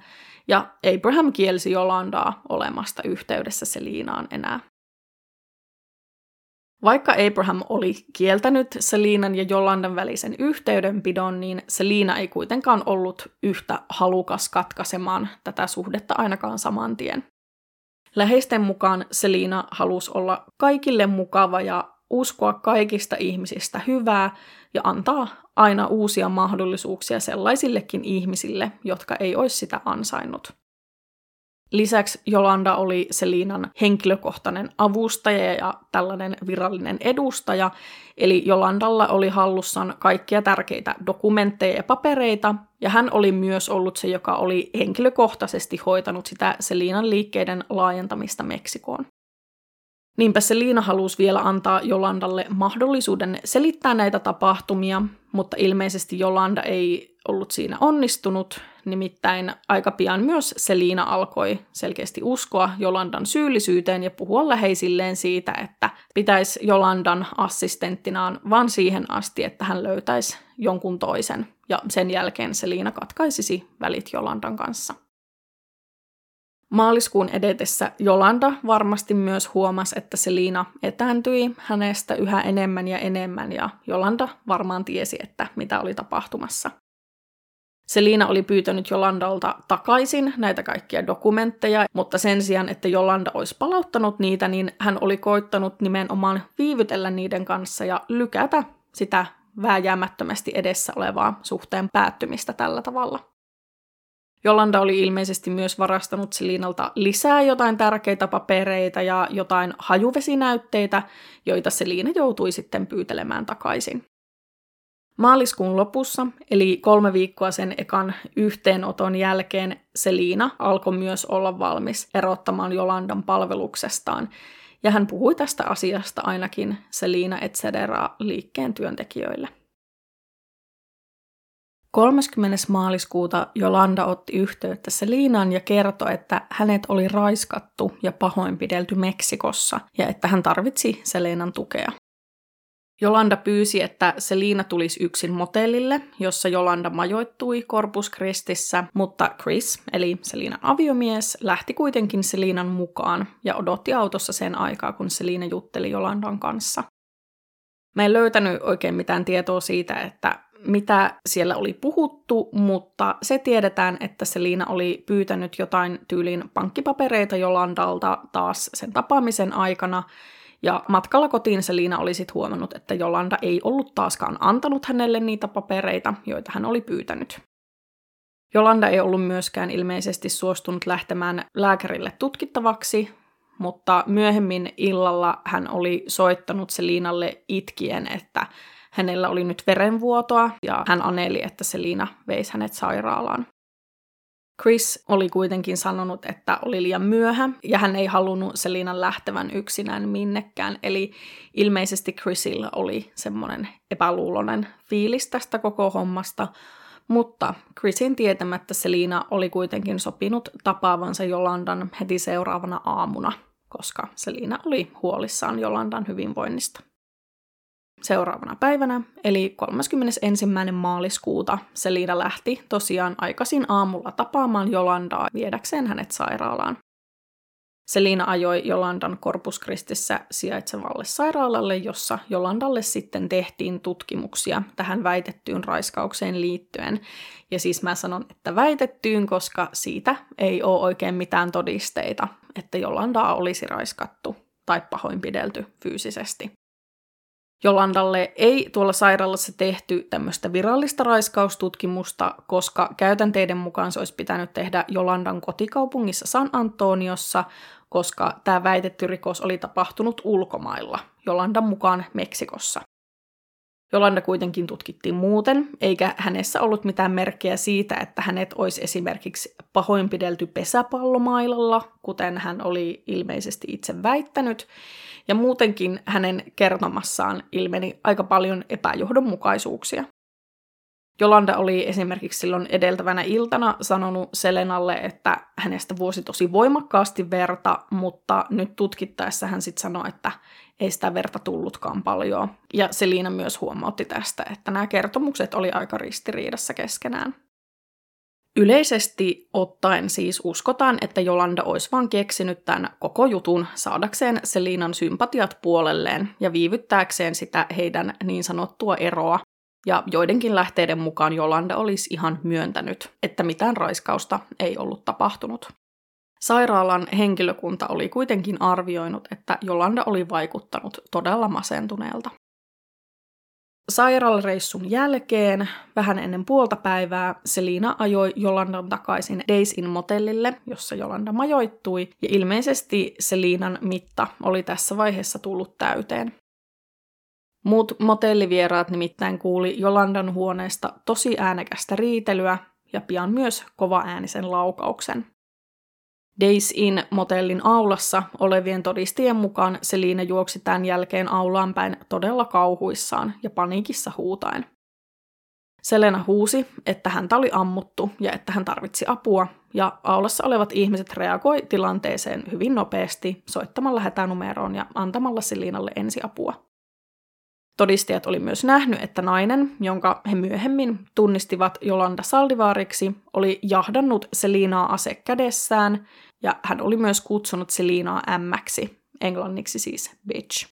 ja Abraham kielsi Jolandaa olemasta yhteydessä Selinaan enää. Vaikka Abraham oli kieltänyt Selinan ja Jolandan välisen yhteydenpidon, niin Selina ei kuitenkaan ollut yhtä halukas katkaisemaan tätä suhdetta ainakaan saman tien. Läheisten mukaan Selina halusi olla kaikille mukava ja uskoa kaikista ihmisistä hyvää ja antaa aina uusia mahdollisuuksia sellaisillekin ihmisille, jotka ei olisi sitä ansainnut. Lisäksi Jolanda oli Selinan henkilökohtainen avustaja ja tällainen virallinen edustaja, eli Jolandalla oli hallussaan kaikkia tärkeitä dokumentteja ja papereita, ja hän oli myös ollut se, joka oli henkilökohtaisesti hoitanut sitä Selinan liikkeiden laajentamista Meksikoon. Niinpä Selina halusi vielä antaa Jolandalle mahdollisuuden selittää näitä tapahtumia, mutta ilmeisesti Jolanda ei ollut siinä onnistunut, nimittäin aika pian myös Selina alkoi selkeästi uskoa Jolandan syyllisyyteen ja puhua läheisilleen siitä, että pitäisi Jolandan assistenttinaan vain siihen asti, että hän löytäisi jonkun toisen, ja sen jälkeen Selina katkaisisi välit Jolandan kanssa. Maaliskuun edetessä Jolanda varmasti myös huomasi, että Selina etääntyi hänestä yhä enemmän ja enemmän ja Jolanda varmaan tiesi, että mitä oli tapahtumassa. Selina oli pyytänyt Jolandalta takaisin näitä kaikkia dokumentteja, mutta sen sijaan, että Jolanda olisi palauttanut niitä, niin hän oli koittanut nimenomaan viivytellä niiden kanssa ja lykätä sitä vääjäämättömästi edessä olevaa suhteen päättymistä tällä tavalla. Jolanda oli ilmeisesti myös varastanut Selinalta lisää jotain tärkeitä papereita ja jotain hajuvesinäytteitä, joita Selina joutui sitten pyytelemään takaisin. Maaliskuun lopussa, eli kolme viikkoa sen ekan yhteenoton jälkeen, Selina alkoi myös olla valmis erottamaan Jolandan palveluksestaan, ja hän puhui tästä asiasta ainakin Selina et cetera liikkeen työntekijöille. 30. maaliskuuta Jolanda otti yhteyttä Selinaan ja kertoi, että hänet oli raiskattu ja pahoinpidelty Meksikossa ja että hän tarvitsi Selenan tukea. Jolanda pyysi, että Selina tulisi yksin motellille, jossa Jolanda majoittui Corpus Christissä, mutta Chris, eli Selinan aviomies, lähti kuitenkin Selinan mukaan ja odotti autossa sen aikaa, kun Selina jutteli Jolandan kanssa. Mä en löytänyt oikein mitään tietoa siitä, että mitä siellä oli puhuttu, mutta se tiedetään, että Selina oli pyytänyt jotain tyylin pankkipapereita Jolandalta taas sen tapaamisen aikana, ja matkalla kotiin Selina oli sitten huomannut, että Jolanda ei ollut taaskaan antanut hänelle niitä papereita, joita hän oli pyytänyt. Jolanda ei ollut myöskään ilmeisesti suostunut lähtemään lääkärille tutkittavaksi, mutta myöhemmin illalla hän oli soittanut Selinalle itkien, että hänellä oli nyt verenvuotoa ja hän aneli, että Selina veisi hänet sairaalaan. Chris oli kuitenkin sanonut, että oli liian myöhä ja hän ei halunnut Selinan lähtevän yksinään minnekään. Eli ilmeisesti Chrisilla oli semmoinen epäluulonen fiilis tästä koko hommasta, mutta Chrisin tietämättä Selina oli kuitenkin sopinut tapaavansa Jolandan heti seuraavana aamuna, koska Selina oli huolissaan Jolandan hyvinvoinnista. Seuraavana päivänä, eli 31. maaliskuuta, Selina lähti tosiaan aikaisin aamulla tapaamaan Jolandaa viedäkseen hänet sairaalaan. Selina ajoi Jolandan Corpus Christissä sijaitsevalle sairaalalle, jossa Jolandalle sitten tehtiin tutkimuksia tähän väitettyyn raiskaukseen liittyen. Ja siis mä sanon, että väitettyyn, koska siitä ei ole oikein mitään todisteita, että Jolandaa olisi raiskattu tai pahoinpidelty fyysisesti. Jolandalle ei tuolla sairaalassa tehty tämmöistä virallista raiskaustutkimusta, koska käytänteiden mukaan se olisi pitänyt tehdä Jolandan kotikaupungissa San Antoniossa, koska tämä väitetty rikos oli tapahtunut ulkomailla, Jolandan mukaan Meksikossa. Jolanda kuitenkin tutkittiin muuten, eikä hänessä ollut mitään merkkejä siitä, että hänet olisi esimerkiksi pahoinpidelty pesäpallomailalla, kuten hän oli ilmeisesti itse väittänyt, ja muutenkin hänen kertomassaan ilmeni aika paljon epäjohdonmukaisuuksia. Jolanda oli esimerkiksi silloin edeltävänä iltana sanonut Selenalle, että hänestä vuosi tosi voimakkaasti verta, mutta nyt tutkittaessa hän sitten sanoi, että ei sitä verta tullutkaan paljon. Ja Selina myös huomautti tästä, että nämä kertomukset oli aika ristiriidassa keskenään. Yleisesti ottaen siis uskotaan, että Jolanda olisi vaan keksinyt tämän koko jutun saadakseen Selinan sympatiat puolelleen ja viivyttääkseen sitä heidän niin sanottua eroa. Ja joidenkin lähteiden mukaan Jolanda olisi ihan myöntänyt, että mitään raiskausta ei ollut tapahtunut. Sairaalan henkilökunta oli kuitenkin arvioinut, että Jolanda oli vaikuttanut todella masentuneelta. Sairaalareissun jälkeen, vähän ennen puolta päivää, Selina ajoi Jolandan takaisin Days in motellille, jossa Jolanda majoittui, ja ilmeisesti Selinan mitta oli tässä vaiheessa tullut täyteen. Muut motellivieraat nimittäin kuuli Jolandan huoneesta tosi äänekästä riitelyä ja pian myös kova äänisen laukauksen. Days in motellin aulassa olevien todistien mukaan Selina juoksi tämän jälkeen aulaan päin todella kauhuissaan ja paniikissa huutaen. Selena huusi, että häntä oli ammuttu ja että hän tarvitsi apua, ja aulassa olevat ihmiset reagoi tilanteeseen hyvin nopeasti soittamalla hätänumeroon ja antamalla Selinalle ensiapua. Todistajat oli myös nähnyt, että nainen, jonka he myöhemmin tunnistivat Jolanda Saldivaariksi, oli jahdannut Selinaa ase kädessään, ja hän oli myös kutsunut Selinaa ämmäksi, englanniksi siis bitch.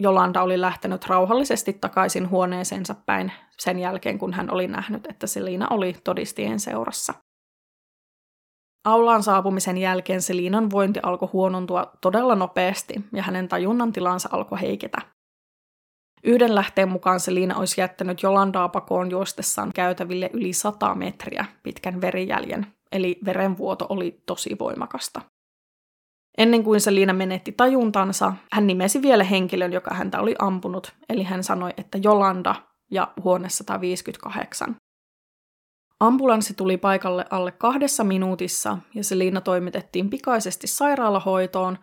Jolanda oli lähtenyt rauhallisesti takaisin huoneeseensa päin sen jälkeen, kun hän oli nähnyt, että Selina oli todistien seurassa. Aulaan saapumisen jälkeen Selinan vointi alkoi huonontua todella nopeasti ja hänen tajunnan tilansa alkoi heiketä. Yhden lähteen mukaan Selina olisi jättänyt Jolandaa pakoon juostessaan käytäville yli 100 metriä pitkän verijäljen, eli verenvuoto oli tosi voimakasta. Ennen kuin Selina menetti tajuntansa, hän nimesi vielä henkilön, joka häntä oli ampunut, eli hän sanoi, että Jolanda ja huone 158. Ambulanssi tuli paikalle alle kahdessa minuutissa ja Selina toimitettiin pikaisesti sairaalahoitoon,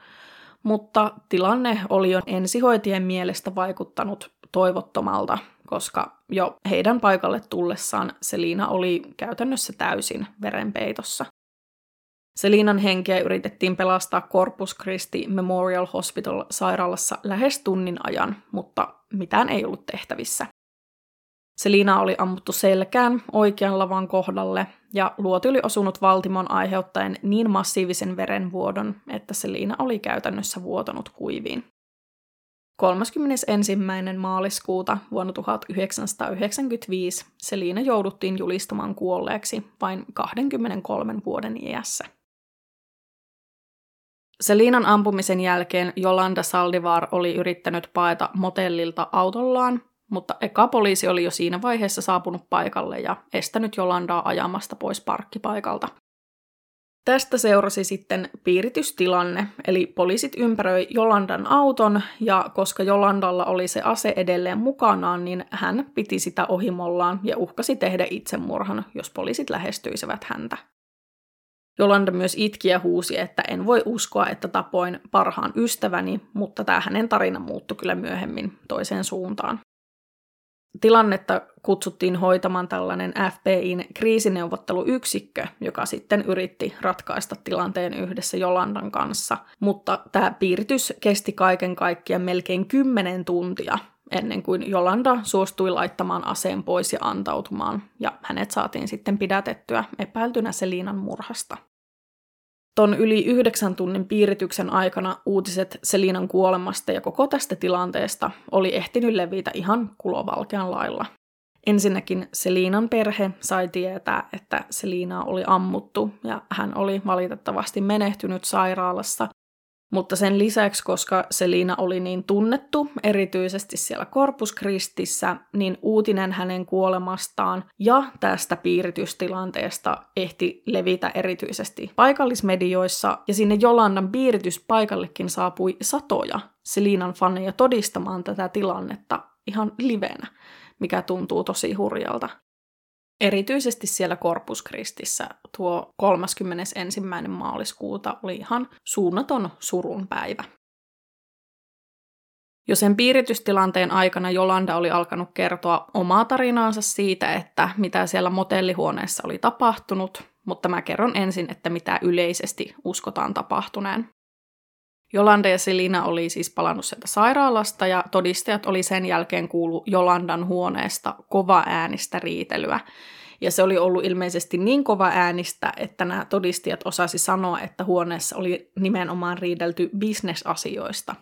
mutta tilanne oli jo ensihoitien mielestä vaikuttanut toivottomalta, koska jo heidän paikalle tullessaan Selina oli käytännössä täysin verenpeitossa. Selinan henkeä yritettiin pelastaa Corpus Christi Memorial Hospital sairaalassa lähes tunnin ajan, mutta mitään ei ollut tehtävissä. Selina oli ammuttu selkään oikean lavan kohdalle ja luoti oli osunut valtimon aiheuttaen niin massiivisen verenvuodon, että Selina oli käytännössä vuotanut kuiviin. 31. maaliskuuta vuonna 1995 Selina jouduttiin julistamaan kuolleeksi vain 23 vuoden iässä. Selinan ampumisen jälkeen Jolanda Saldivar oli yrittänyt paeta motellilta autollaan, mutta eka poliisi oli jo siinä vaiheessa saapunut paikalle ja estänyt Jolandaa ajamasta pois parkkipaikalta. Tästä seurasi sitten piiritystilanne, eli poliisit ympäröi Jolandan auton, ja koska Jolandalla oli se ase edelleen mukanaan, niin hän piti sitä ohimollaan ja uhkasi tehdä itsemurhan, jos poliisit lähestyisivät häntä. Jolanda myös itki ja huusi, että en voi uskoa, että tapoin parhaan ystäväni, mutta tämä hänen tarina muuttui kyllä myöhemmin toiseen suuntaan. Tilannetta kutsuttiin hoitamaan tällainen FBIn kriisineuvotteluyksikkö, joka sitten yritti ratkaista tilanteen yhdessä Jolandan kanssa. Mutta tämä piiritys kesti kaiken kaikkiaan melkein 10 tuntia ennen kuin Jolanda suostui laittamaan aseen pois ja antautumaan, ja hänet saatiin sitten pidätettyä epäiltynä Selinan murhasta. Ton yli yhdeksän tunnin piirityksen aikana uutiset Selinan kuolemasta ja koko tästä tilanteesta oli ehtinyt levitä ihan kulovalkean lailla. Ensinnäkin Selinan perhe sai tietää, että Selina oli ammuttu ja hän oli valitettavasti menehtynyt sairaalassa, mutta sen lisäksi, koska Selina oli niin tunnettu, erityisesti siellä Corpus Christissä, niin uutinen hänen kuolemastaan ja tästä piiritystilanteesta ehti levitä erityisesti paikallismedioissa, ja sinne Jolandan piirityspaikallekin saapui satoja Selinan faneja todistamaan tätä tilannetta ihan livenä, mikä tuntuu tosi hurjalta. Erityisesti siellä Corpus Christissä tuo 31. maaliskuuta oli ihan suunnaton surun päivä. Jo sen piiritystilanteen aikana Jolanda oli alkanut kertoa omaa tarinaansa siitä, että mitä siellä motellihuoneessa oli tapahtunut, mutta mä kerron ensin, että mitä yleisesti uskotaan tapahtuneen. Jolanda ja Selina oli siis palannut sieltä sairaalasta ja todistajat oli sen jälkeen kuullut Jolandan huoneesta kova äänistä riitelyä. Ja se oli ollut ilmeisesti niin kova äänistä, että nämä todistajat osasi sanoa, että huoneessa oli nimenomaan riidelty bisnesasioista.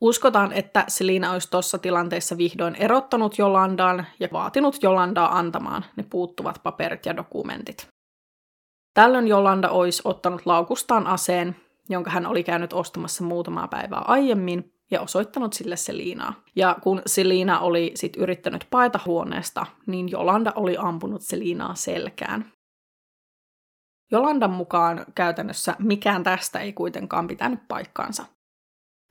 Uskotaan, että Selina olisi tuossa tilanteessa vihdoin erottanut Jolandaan ja vaatinut Jolandaa antamaan ne puuttuvat paperit ja dokumentit. Tällöin Jolanda olisi ottanut laukustaan aseen jonka hän oli käynyt ostamassa muutamaa päivää aiemmin, ja osoittanut sille Selinaa. Ja kun Selina oli sit yrittänyt paeta huoneesta, niin Jolanda oli ampunut Selinaa selkään. Jolandan mukaan käytännössä mikään tästä ei kuitenkaan pitänyt paikkaansa.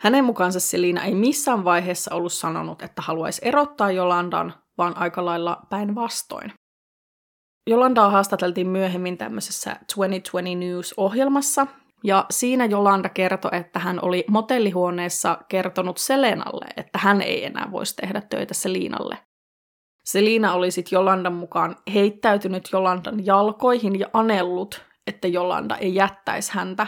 Hänen mukaansa Selina ei missään vaiheessa ollut sanonut, että haluaisi erottaa Jolandan, vaan aika lailla päinvastoin. Jolandaa haastateltiin myöhemmin tämmöisessä 2020 News-ohjelmassa, ja siinä Jolanda kertoi, että hän oli motellihuoneessa kertonut Selenalle, että hän ei enää voisi tehdä töitä Selinalle. Selina oli sitten Jolandan mukaan heittäytynyt Jolandan jalkoihin ja anellut, että Jolanda ei jättäisi häntä,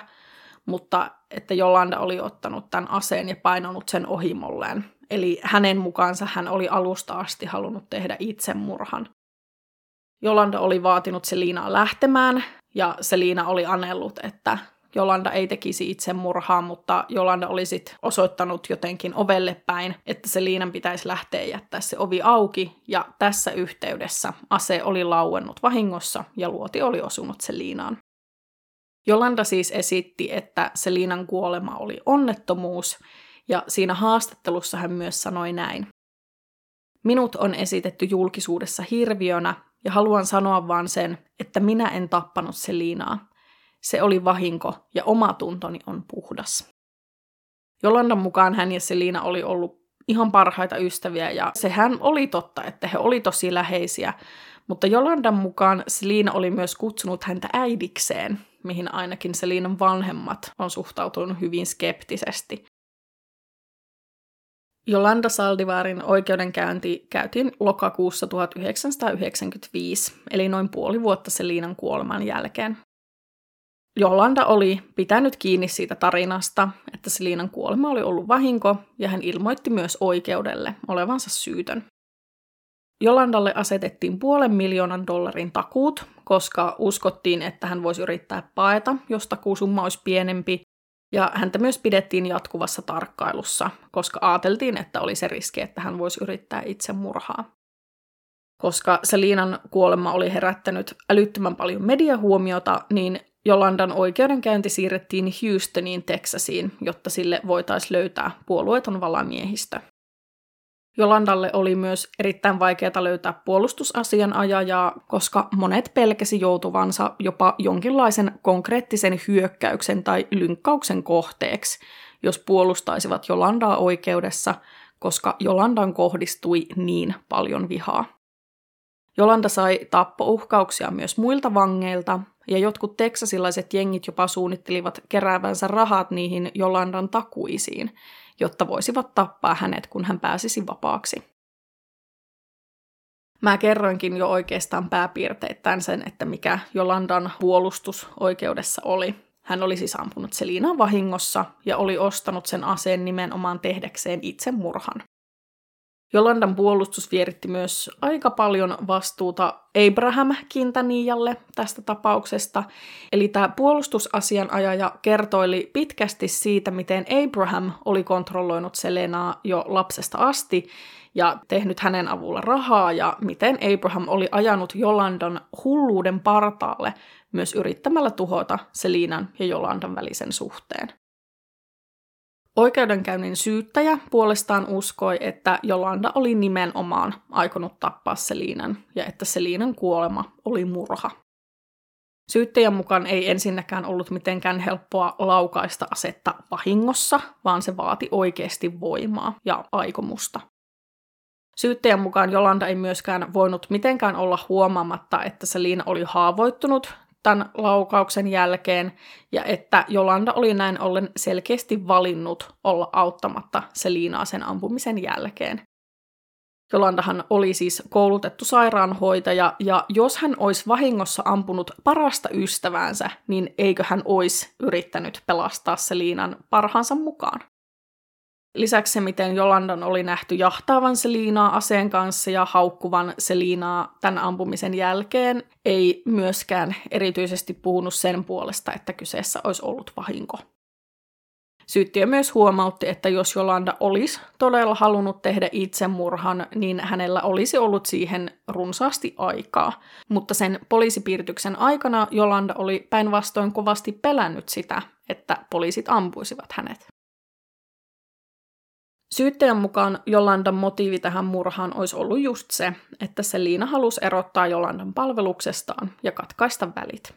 mutta että Jolanda oli ottanut tämän aseen ja painanut sen ohimolleen. Eli hänen mukaansa hän oli alusta asti halunnut tehdä itsemurhan. Jolanda oli vaatinut Selinaa lähtemään, ja Selina oli anellut, että Jolanda ei tekisi itsemurhaa, mutta Jolanda oli sitten osoittanut jotenkin ovelle päin, että se Liinan pitäisi lähteä jättää se ovi auki, ja tässä yhteydessä ase oli lauennut vahingossa ja luoti oli osunut se Liinaan. Jolanda siis esitti, että se Liinan kuolema oli onnettomuus, ja siinä haastattelussa hän myös sanoi näin. Minut on esitetty julkisuudessa hirviönä, ja haluan sanoa vaan sen, että minä en tappanut Selinaa. Se oli vahinko ja oma tuntoni on puhdas. Jolandan mukaan hän ja Selina oli ollut ihan parhaita ystäviä ja sehän oli totta, että he oli tosi läheisiä, mutta Jolandan mukaan Selina oli myös kutsunut häntä äidikseen, mihin ainakin Selinan vanhemmat on suhtautunut hyvin skeptisesti. Jolanda Saldivarin oikeudenkäynti käytiin lokakuussa 1995, eli noin puoli vuotta Selinan kuoleman jälkeen. Jolanda oli pitänyt kiinni siitä tarinasta, että Selinan kuolema oli ollut vahinko, ja hän ilmoitti myös oikeudelle olevansa syytön. Jolandalle asetettiin puolen miljoonan dollarin takuut, koska uskottiin, että hän voisi yrittää paeta, jos takuusumma olisi pienempi, ja häntä myös pidettiin jatkuvassa tarkkailussa, koska ajateltiin, että oli se riski, että hän voisi yrittää itsemurhaa. Koska Selinan kuolema oli herättänyt älyttömän paljon mediahuomiota, niin Jolandan oikeudenkäynti siirrettiin Houstoniin, Texasiin, jotta sille voitaisiin löytää puolueeton valamiehistö. Jolandalle oli myös erittäin vaikeaa löytää puolustusasianajajaa, koska monet pelkäsi joutuvansa jopa jonkinlaisen konkreettisen hyökkäyksen tai lynkkauksen kohteeksi, jos puolustaisivat Jolandaa oikeudessa, koska Jolandan kohdistui niin paljon vihaa. Jolanda sai tappouhkauksia myös muilta vangeilta, ja jotkut teksasilaiset jengit jopa suunnittelivat keräävänsä rahat niihin Jolandan takuisiin, jotta voisivat tappaa hänet, kun hän pääsisi vapaaksi. Mä kerroinkin jo oikeastaan pääpiirteittäin sen, että mikä Jolandan puolustus oikeudessa oli. Hän oli siis ampunut Selinaa vahingossa ja oli ostanut sen aseen nimenomaan tehdäkseen itsemurhan. Jolandan puolustus vieritti myös aika paljon vastuuta Abraham Kintanialle tästä tapauksesta. Eli tämä puolustusasianajaja kertoili pitkästi siitä, miten Abraham oli kontrolloinut Selenaa jo lapsesta asti ja tehnyt hänen avulla rahaa ja miten Abraham oli ajanut Jolandan hulluuden partaalle myös yrittämällä tuhota Selinan ja Jolandan välisen suhteen. Oikeudenkäynnin syyttäjä puolestaan uskoi, että Jolanda oli nimenomaan aikonut tappaa Selinan ja että Selinan kuolema oli murha. Syyttäjän mukaan ei ensinnäkään ollut mitenkään helppoa laukaista asetta vahingossa, vaan se vaati oikeasti voimaa ja aikomusta. Syyttäjän mukaan Jolanda ei myöskään voinut mitenkään olla huomaamatta, että Selina oli haavoittunut tämän laukauksen jälkeen, ja että Jolanda oli näin ollen selkeästi valinnut olla auttamatta Selinaa sen ampumisen jälkeen. Jolandahan oli siis koulutettu sairaanhoitaja, ja jos hän olisi vahingossa ampunut parasta ystäväänsä, niin eikö hän olisi yrittänyt pelastaa Selinan parhaansa mukaan? Lisäksi se, miten Jolandan oli nähty jahtaavan Selinaa aseen kanssa ja haukkuvan Selinaa tämän ampumisen jälkeen, ei myöskään erityisesti puhunut sen puolesta, että kyseessä olisi ollut vahinko. Syyttiö myös huomautti, että jos Jolanda olisi todella halunnut tehdä itsemurhan, niin hänellä olisi ollut siihen runsaasti aikaa. Mutta sen poliisipiirityksen aikana Jolanda oli päinvastoin kovasti pelännyt sitä, että poliisit ampuisivat hänet. Syyttäjän mukaan Jolandan motiivi tähän murhaan olisi ollut just se, että Selina halusi erottaa Jolandan palveluksestaan ja katkaista välit.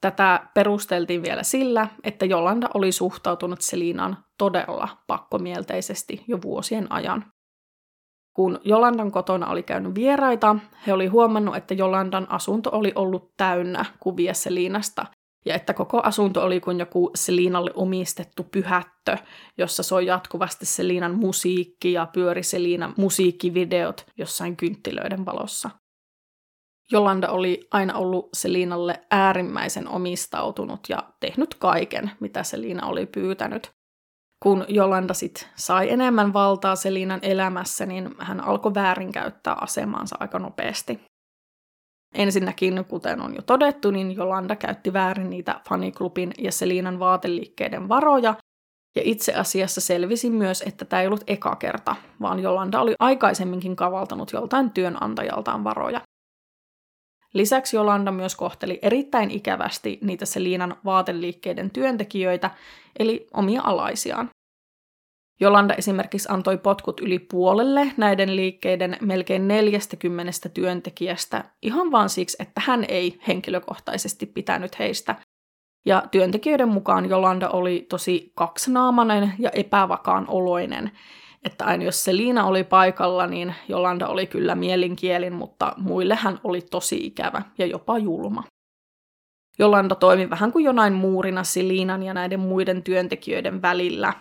Tätä perusteltiin vielä sillä, että Jolanda oli suhtautunut Selinaan todella pakkomielteisesti jo vuosien ajan. Kun Jolandan kotona oli käynyt vieraita, he oli huomannut, että Jolandan asunto oli ollut täynnä kuvia Selinasta, ja että koko asunto oli kuin joku Selinalle omistettu pyhättö, jossa soi jatkuvasti Selinan musiikki ja pyöri Selinan musiikkivideot jossain kynttilöiden valossa. Jolanda oli aina ollut Selinalle äärimmäisen omistautunut ja tehnyt kaiken, mitä Selina oli pyytänyt. Kun Jolanda sit sai enemmän valtaa Selinan elämässä, niin hän alkoi väärinkäyttää asemaansa aika nopeasti. Ensinnäkin, kuten on jo todettu, niin Jolanda käytti väärin niitä faniklubin ja Selinan vaateliikkeiden varoja, ja itse asiassa selvisi myös, että tämä ei ollut eka kerta, vaan Jolanda oli aikaisemminkin kavaltanut joltain työnantajaltaan varoja. Lisäksi Jolanda myös kohteli erittäin ikävästi niitä Selinan vaateliikkeiden työntekijöitä, eli omia alaisiaan. Jolanda esimerkiksi antoi potkut yli puolelle näiden liikkeiden melkein 40 työntekijästä ihan vaan siksi, että hän ei henkilökohtaisesti pitänyt heistä. Ja työntekijöiden mukaan Jolanda oli tosi kaksinaamainen ja epävakaan oloinen, että aina jos Selina oli paikalla, niin Jolanda oli kyllä mielinkielin, mutta muille hän oli tosi ikävä ja jopa julma. Jolanda toimi vähän kuin jonain muurina Selinan ja näiden muiden työntekijöiden välillä.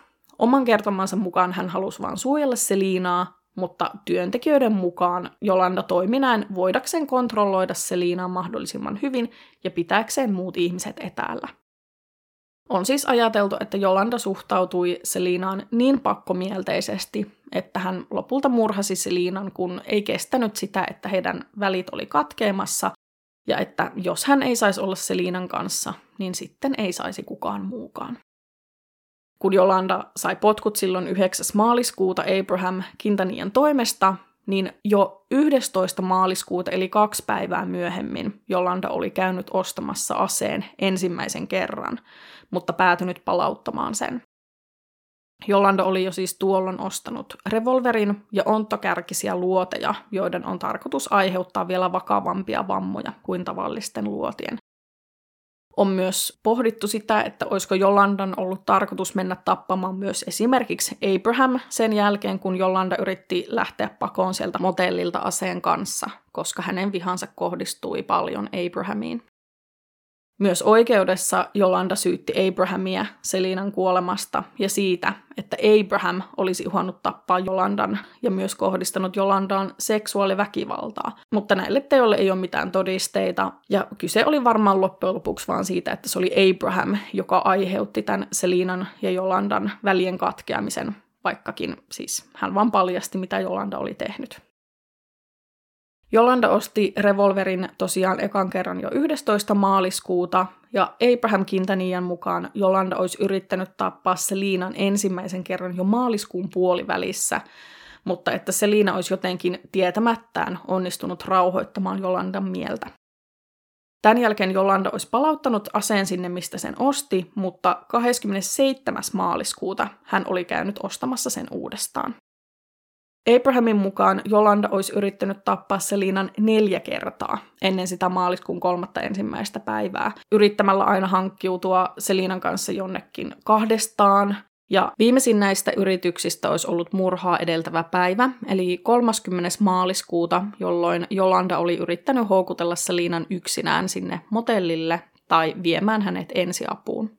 Oman kertomansa mukaan hän halusi vain suojella Selinaa, mutta työntekijöiden mukaan Jolanda toimi näin voidakseen kontrolloida Selinaa mahdollisimman hyvin ja pitääkseen muut ihmiset etäällä. On siis ajateltu, että Jolanda suhtautui Selinaan niin pakkomielteisesti, että hän lopulta murhasi Selinan, kun ei kestänyt sitä, että heidän välit oli katkeamassa, ja että jos hän ei saisi olla Selinan kanssa, niin sitten ei saisi kukaan muukaan. Kun Jolanda sai potkut silloin 9. maaliskuuta Abraham Kintanian toimesta, niin jo 11. maaliskuuta, eli kaksi päivää myöhemmin, Jolanda oli käynyt ostamassa aseen ensimmäisen kerran, mutta päätynyt palauttamaan sen. Jolanda oli jo siis tuolloin ostanut revolverin ja onttokärkisiä luoteja, joiden on tarkoitus aiheuttaa vielä vakavampia vammoja kuin tavallisten luotien. On myös pohdittu sitä, että olisiko Jolandan ollut tarkoitus mennä tappamaan myös esimerkiksi Abraham sen jälkeen, kun Jolanda yritti lähteä pakoon sieltä motellilta aseen kanssa, koska hänen vihansa kohdistui paljon Abrahamiin. Myös oikeudessa Jolanda syytti Abrahamia Selinan kuolemasta ja siitä, että Abraham olisi uhannut tappaa Jolandan ja myös kohdistanut Jolandaan seksuaaliväkivaltaa. Mutta näille teoille ei ole mitään todisteita ja kyse oli varmaan loppujen lopuksi vaan siitä, että se oli Abraham, joka aiheutti tämän Selinan ja Jolandan välien katkeamisen, vaikkakin siis hän vaan paljasti, mitä Jolanda oli tehnyt. Jolanda osti revolverin tosiaan ekan kerran jo 11. maaliskuuta, ja Abraham Quintanian mukaan Jolanda olisi yrittänyt tappaa Selinan ensimmäisen kerran jo maaliskuun puolivälissä, mutta että Selina olisi jotenkin tietämättään onnistunut rauhoittamaan Jolandan mieltä. Tämän jälkeen Jolanda olisi palauttanut aseen sinne, mistä sen osti, mutta 27. maaliskuuta hän oli käynyt ostamassa sen uudestaan. Abrahamin mukaan Jolanda olisi yrittänyt tappaa Selinan neljä kertaa ennen sitä maaliskuun kolmatta ensimmäistä päivää, yrittämällä aina hankkiutua Selinan kanssa jonnekin kahdestaan. Ja viimeisin näistä yrityksistä olisi ollut murhaa edeltävä päivä, eli 30. maaliskuuta, jolloin Jolanda oli yrittänyt houkutella Selinan yksinään sinne motellille tai viemään hänet ensiapuun.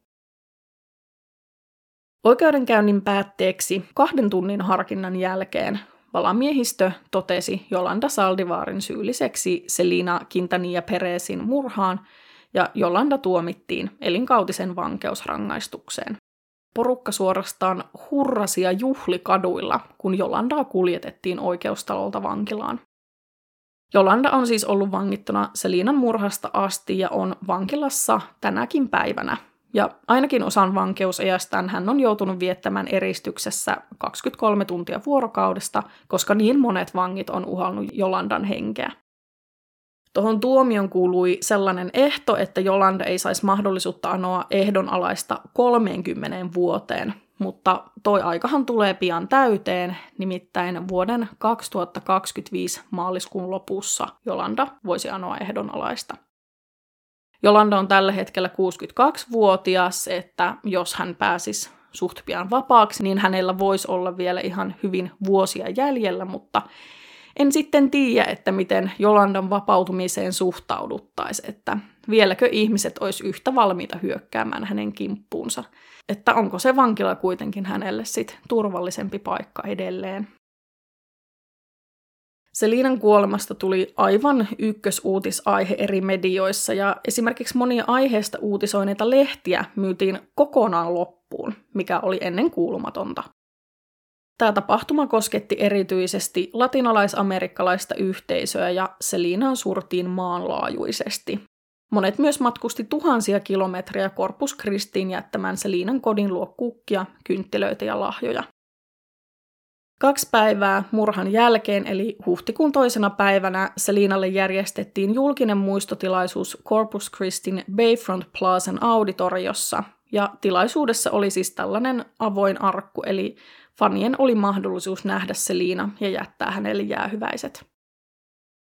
Oikeudenkäynnin päätteeksi kahden tunnin harkinnan jälkeen Valamiehistö totesi Jolanda Saldivaarin syylliseksi Selina Quintanilla Perezin murhaan ja Jolanda tuomittiin elinkautisen vankeusrangaistukseen. Porukka suorastaan hurrasi ja juhli kaduilla, kun Jolandaa kuljetettiin oikeustalolta vankilaan. Jolanda on siis ollut vangittuna Selinan murhasta asti ja on vankilassa tänäkin päivänä ja ainakin osan vankeusajastaan hän on joutunut viettämään eristyksessä 23 tuntia vuorokaudesta, koska niin monet vangit on uhannut Jolandan henkeä. Tuohon tuomion kuului sellainen ehto, että Jolanda ei saisi mahdollisuutta anoa ehdonalaista 30 vuoteen, mutta toi aikahan tulee pian täyteen, nimittäin vuoden 2025 maaliskuun lopussa Jolanda voisi anoa ehdonalaista. Jolanda on tällä hetkellä 62-vuotias, että jos hän pääsisi suht pian vapaaksi, niin hänellä voisi olla vielä ihan hyvin vuosia jäljellä, mutta en sitten tiedä, että miten Jolandan vapautumiseen suhtauduttaisiin, että vieläkö ihmiset olisi yhtä valmiita hyökkäämään hänen kimppuunsa. Että onko se vankila kuitenkin hänelle sit turvallisempi paikka edelleen. Selinan kuolemasta tuli aivan ykkösuutisaihe eri medioissa ja esimerkiksi monia aiheesta uutisoineita lehtiä myytiin kokonaan loppuun, mikä oli ennen kuulumatonta. Tämä tapahtuma kosketti erityisesti latinalaisamerikkalaista yhteisöä ja Selinaan surtiin maanlaajuisesti. Monet myös matkusti tuhansia kilometrejä Corpus Christiin jättämään Selinan kodin luo kukkia, kynttilöitä ja lahjoja. Kaksi päivää murhan jälkeen, eli huhtikuun toisena päivänä, Selinalle järjestettiin julkinen muistotilaisuus Corpus Christin Bayfront Plazan auditoriossa, ja tilaisuudessa oli siis tällainen avoin arkku, eli fanien oli mahdollisuus nähdä Selina ja jättää hänelle jäähyväiset.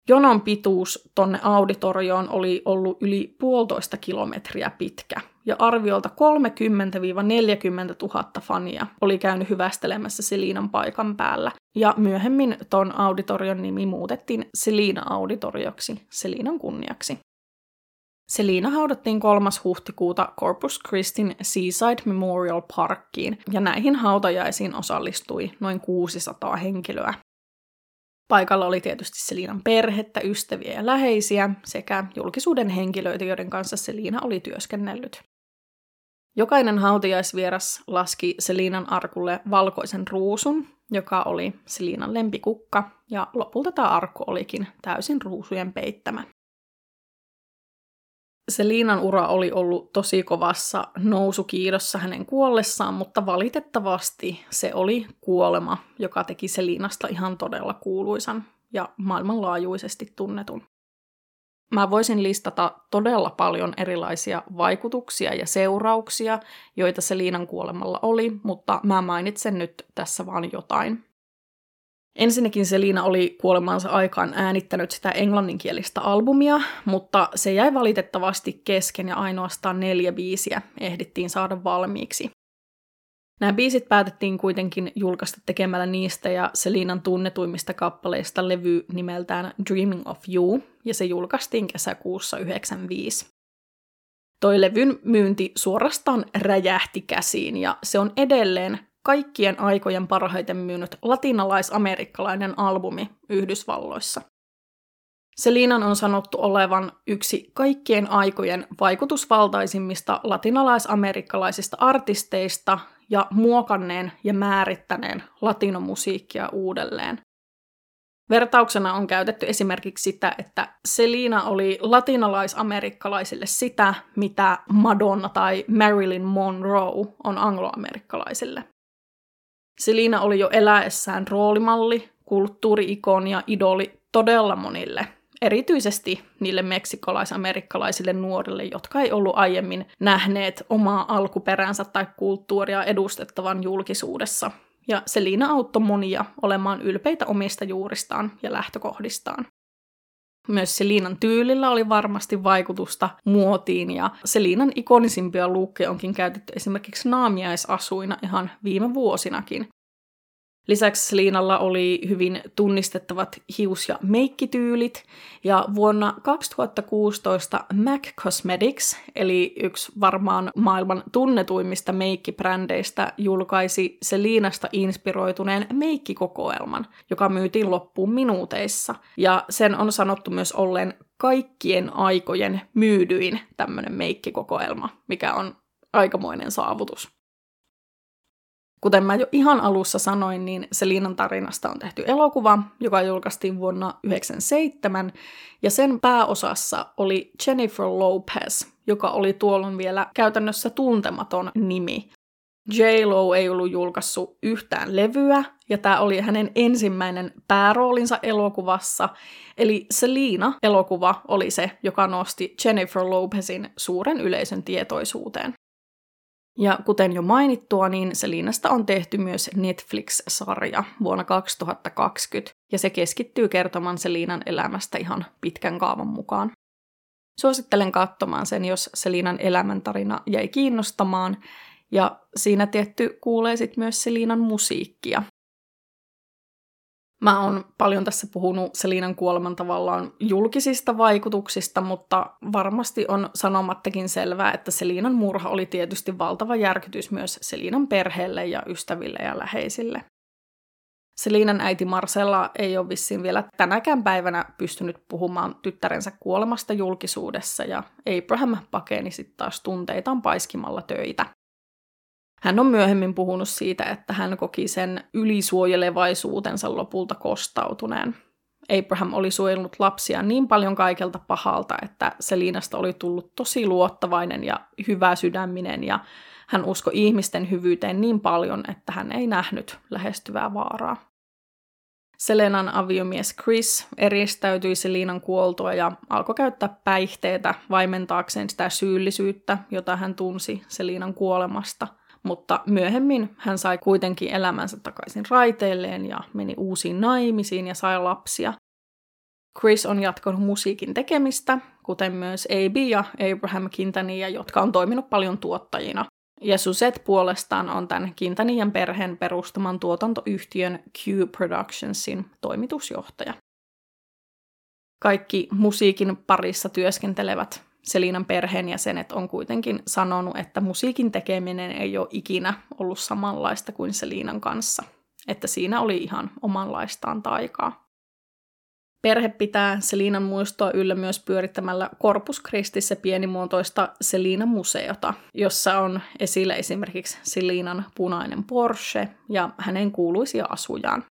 Jonon pituus tonne auditorioon oli ollut yli puolitoista kilometriä pitkä, ja arviolta 30-40 000 fania oli käynyt hyvästelemässä Selinan paikan päällä, ja myöhemmin ton auditorion nimi muutettiin Selina-auditorioksi Selinan kunniaksi. Selina haudattiin 3. huhtikuuta Corpus Christin Seaside Memorial Parkkiin, ja näihin hautajaisiin osallistui noin 600 henkilöä. Paikalla oli tietysti Selinan perhettä, ystäviä ja läheisiä sekä julkisuuden henkilöitä, joiden kanssa Selina oli työskennellyt. Jokainen hautajaisvieras laski Selinan arkulle valkoisen ruusun, joka oli Selinan lempikukka, ja lopulta tämä arkku olikin täysin ruusujen peittämä. Selinan ura oli ollut tosi kovassa nousukiidossa hänen kuollessaan, mutta valitettavasti se oli kuolema, joka teki Selinasta ihan todella kuuluisan ja maailmanlaajuisesti tunnetun. Mä voisin listata todella paljon erilaisia vaikutuksia ja seurauksia, joita Selinan kuolemalla oli, mutta mä mainitsen nyt tässä vaan jotain. Ensinnäkin Selina oli kuolemansa aikaan äänittänyt sitä englanninkielistä albumia, mutta se jäi valitettavasti kesken ja ainoastaan neljä biisiä ehdittiin saada valmiiksi. Nämä biisit päätettiin kuitenkin julkaista tekemällä niistä ja Selinan tunnetuimmista kappaleista levy nimeltään Dreaming of You, ja se julkaistiin kesäkuussa 1995. Toi levyn myynti suorastaan räjähti käsiin, ja se on edelleen kaikkien aikojen parhaiten myynyt latinalaisamerikkalainen albumi Yhdysvalloissa. Selinan on sanottu olevan yksi kaikkien aikojen vaikutusvaltaisimmista latinalaisamerikkalaisista artisteista ja muokanneen ja määrittäneen latinomusiikkia uudelleen. Vertauksena on käytetty esimerkiksi sitä, että Selina oli latinalaisamerikkalaisille sitä, mitä Madonna tai Marilyn Monroe on angloamerikkalaisille. Selina oli jo eläessään roolimalli, kulttuuri-ikoni ja idoli todella monille, erityisesti niille meksikolais-amerikkalaisille nuorille, jotka ei ollut aiemmin nähneet omaa alkuperänsä tai kulttuuria edustettavan julkisuudessa. Ja Selina auttoi monia olemaan ylpeitä omista juuristaan ja lähtökohdistaan. Myös Selinan tyylillä oli varmasti vaikutusta muotiin ja Selinan ikonisimpia luukkeja onkin käytetty esimerkiksi naamiaisasuina ihan viime vuosinakin. Lisäksi Liinalla oli hyvin tunnistettavat hius- ja meikkityylit, ja vuonna 2016 MAC Cosmetics, eli yksi varmaan maailman tunnetuimmista meikkibrändeistä, julkaisi Seliinasta inspiroituneen meikkikokoelman, joka myytiin loppuun minuuteissa, ja sen on sanottu myös olleen kaikkien aikojen myydyin tämmöinen meikkikokoelma, mikä on aikamoinen saavutus. Kuten mä jo ihan alussa sanoin, niin Selinan tarinasta on tehty elokuva, joka julkaistiin vuonna 1997, ja sen pääosassa oli Jennifer Lopez, joka oli tuolloin vielä käytännössä tuntematon nimi. J-Lo ei ollut julkaissut yhtään levyä, ja tämä oli hänen ensimmäinen pääroolinsa elokuvassa, eli Selina-elokuva oli se, joka nosti Jennifer Lopezin suuren yleisön tietoisuuteen. Ja kuten jo mainittua, niin Selinasta on tehty myös Netflix-sarja vuonna 2020, ja se keskittyy kertomaan Selinan elämästä ihan pitkän kaavan mukaan. Suosittelen katsomaan sen, jos Selinan elämäntarina jäi kiinnostamaan, ja siinä tietty kuulee sit myös Selinan musiikkia. Mä oon paljon tässä puhunut Selinan kuoleman tavallaan julkisista vaikutuksista, mutta varmasti on sanomattakin selvää, että Selinan murha oli tietysti valtava järkytys myös Selinan perheelle ja ystäville ja läheisille. Selinan äiti Marcella ei ole vissiin vielä tänäkään päivänä pystynyt puhumaan tyttärensä kuolemasta julkisuudessa ja Abraham pakeni sitten taas tunteitaan paiskimalla töitä. Hän on myöhemmin puhunut siitä, että hän koki sen ylisuojelevaisuutensa lopulta kostautuneen. Abraham oli suojellut lapsia niin paljon kaikelta pahalta, että Selinasta oli tullut tosi luottavainen ja hyvä sydäminen ja hän uskoi ihmisten hyvyyteen niin paljon, että hän ei nähnyt lähestyvää vaaraa. Selenan aviomies Chris eristäytyi Selinan kuoltua ja alkoi käyttää päihteitä vaimentaakseen sitä syyllisyyttä, jota hän tunsi Selinan kuolemasta – mutta myöhemmin hän sai kuitenkin elämänsä takaisin raiteilleen ja meni uusiin naimisiin ja sai lapsia. Chris on jatkanut musiikin tekemistä, kuten myös AB ja Abraham Quintanilla, jotka on toiminut paljon tuottajina. Ja Suzette puolestaan on tämän Quintanillan perheen perustaman tuotantoyhtiön Q Productionsin toimitusjohtaja. Kaikki musiikin parissa työskentelevät Selinan perheenjäsenet on kuitenkin sanonut, että musiikin tekeminen ei ole ikinä ollut samanlaista kuin Selinan kanssa, että siinä oli ihan omanlaistaan taikaa. Perhe pitää Selinan muistoa yllä myös pyörittämällä Corpus Christissä pienimuotoista Selinan museota, jossa on esillä esimerkiksi Selinan punainen Porsche ja hänen kuuluisia asujaan.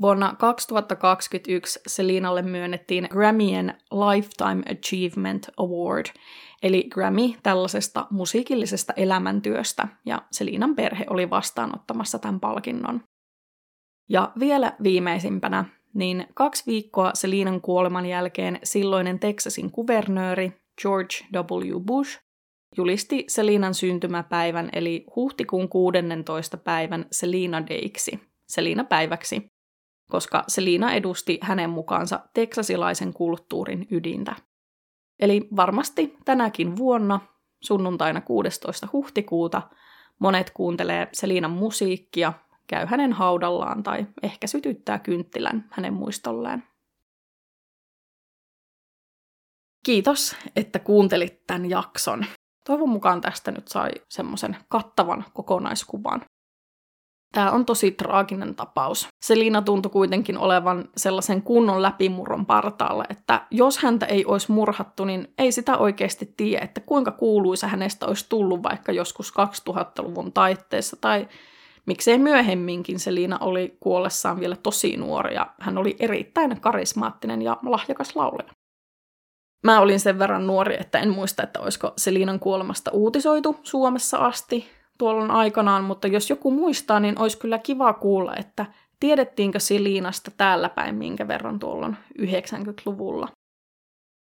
Vuonna 2021 Selinalle myönnettiin Grammyen Lifetime Achievement Award, eli Grammy tällaisesta musiikillisesta elämäntyöstä, ja Selinan perhe oli vastaanottamassa tämän palkinnon. Ja vielä viimeisimpänä, niin kaksi viikkoa Selinan kuoleman jälkeen silloinen Texasin kuvernööri George W. Bush julisti Selinan syntymäpäivän eli huhtikuun 16. päivän Selina Dayksi, Selina päiväksi, koska Selina edusti hänen mukaansa teksasilaisen kulttuurin ydintä. Eli varmasti tänäkin vuonna, sunnuntaina 16. huhtikuuta, monet kuuntelee Selinan musiikkia, käy hänen haudallaan tai ehkä sytyttää kynttilän hänen muistolleen. Kiitos, että kuuntelit tämän jakson. Toivon mukaan tästä nyt sai semmoisen kattavan kokonaiskuvan Tämä on tosi traaginen tapaus. Selina tuntui kuitenkin olevan sellaisen kunnon läpimurron partaalla, että jos häntä ei olisi murhattu, niin ei sitä oikeasti tiedä, että kuinka kuuluisa hänestä olisi tullut vaikka joskus 2000-luvun taitteessa tai miksei myöhemminkin Selina oli kuollessaan vielä tosi nuori ja hän oli erittäin karismaattinen ja lahjakas laulaja. Mä olin sen verran nuori, että en muista, että olisiko Selinan kuolemasta uutisoitu Suomessa asti, tuolloin aikanaan, mutta jos joku muistaa, niin olisi kyllä kiva kuulla, että tiedettiinkö Siliinasta täällä päin minkä verran tuolloin 90-luvulla.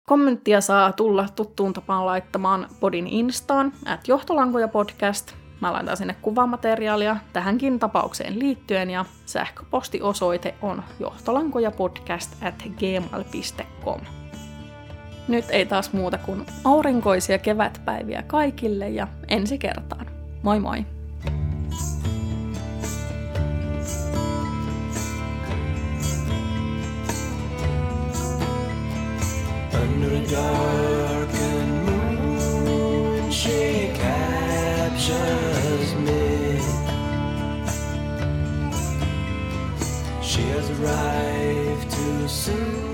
Kommenttia saa tulla tuttuun tapaan laittamaan podin instaan, at johtolankoja podcast. Mä laitan sinne kuvamateriaalia tähänkin tapaukseen liittyen ja sähköpostiosoite on johtolankojapodcast at gmail.com. Nyt ei taas muuta kuin aurinkoisia kevätpäiviä kaikille ja ensi kertaan. Moi moi! Under a darkened moon, she captures me. She has arrived too soon.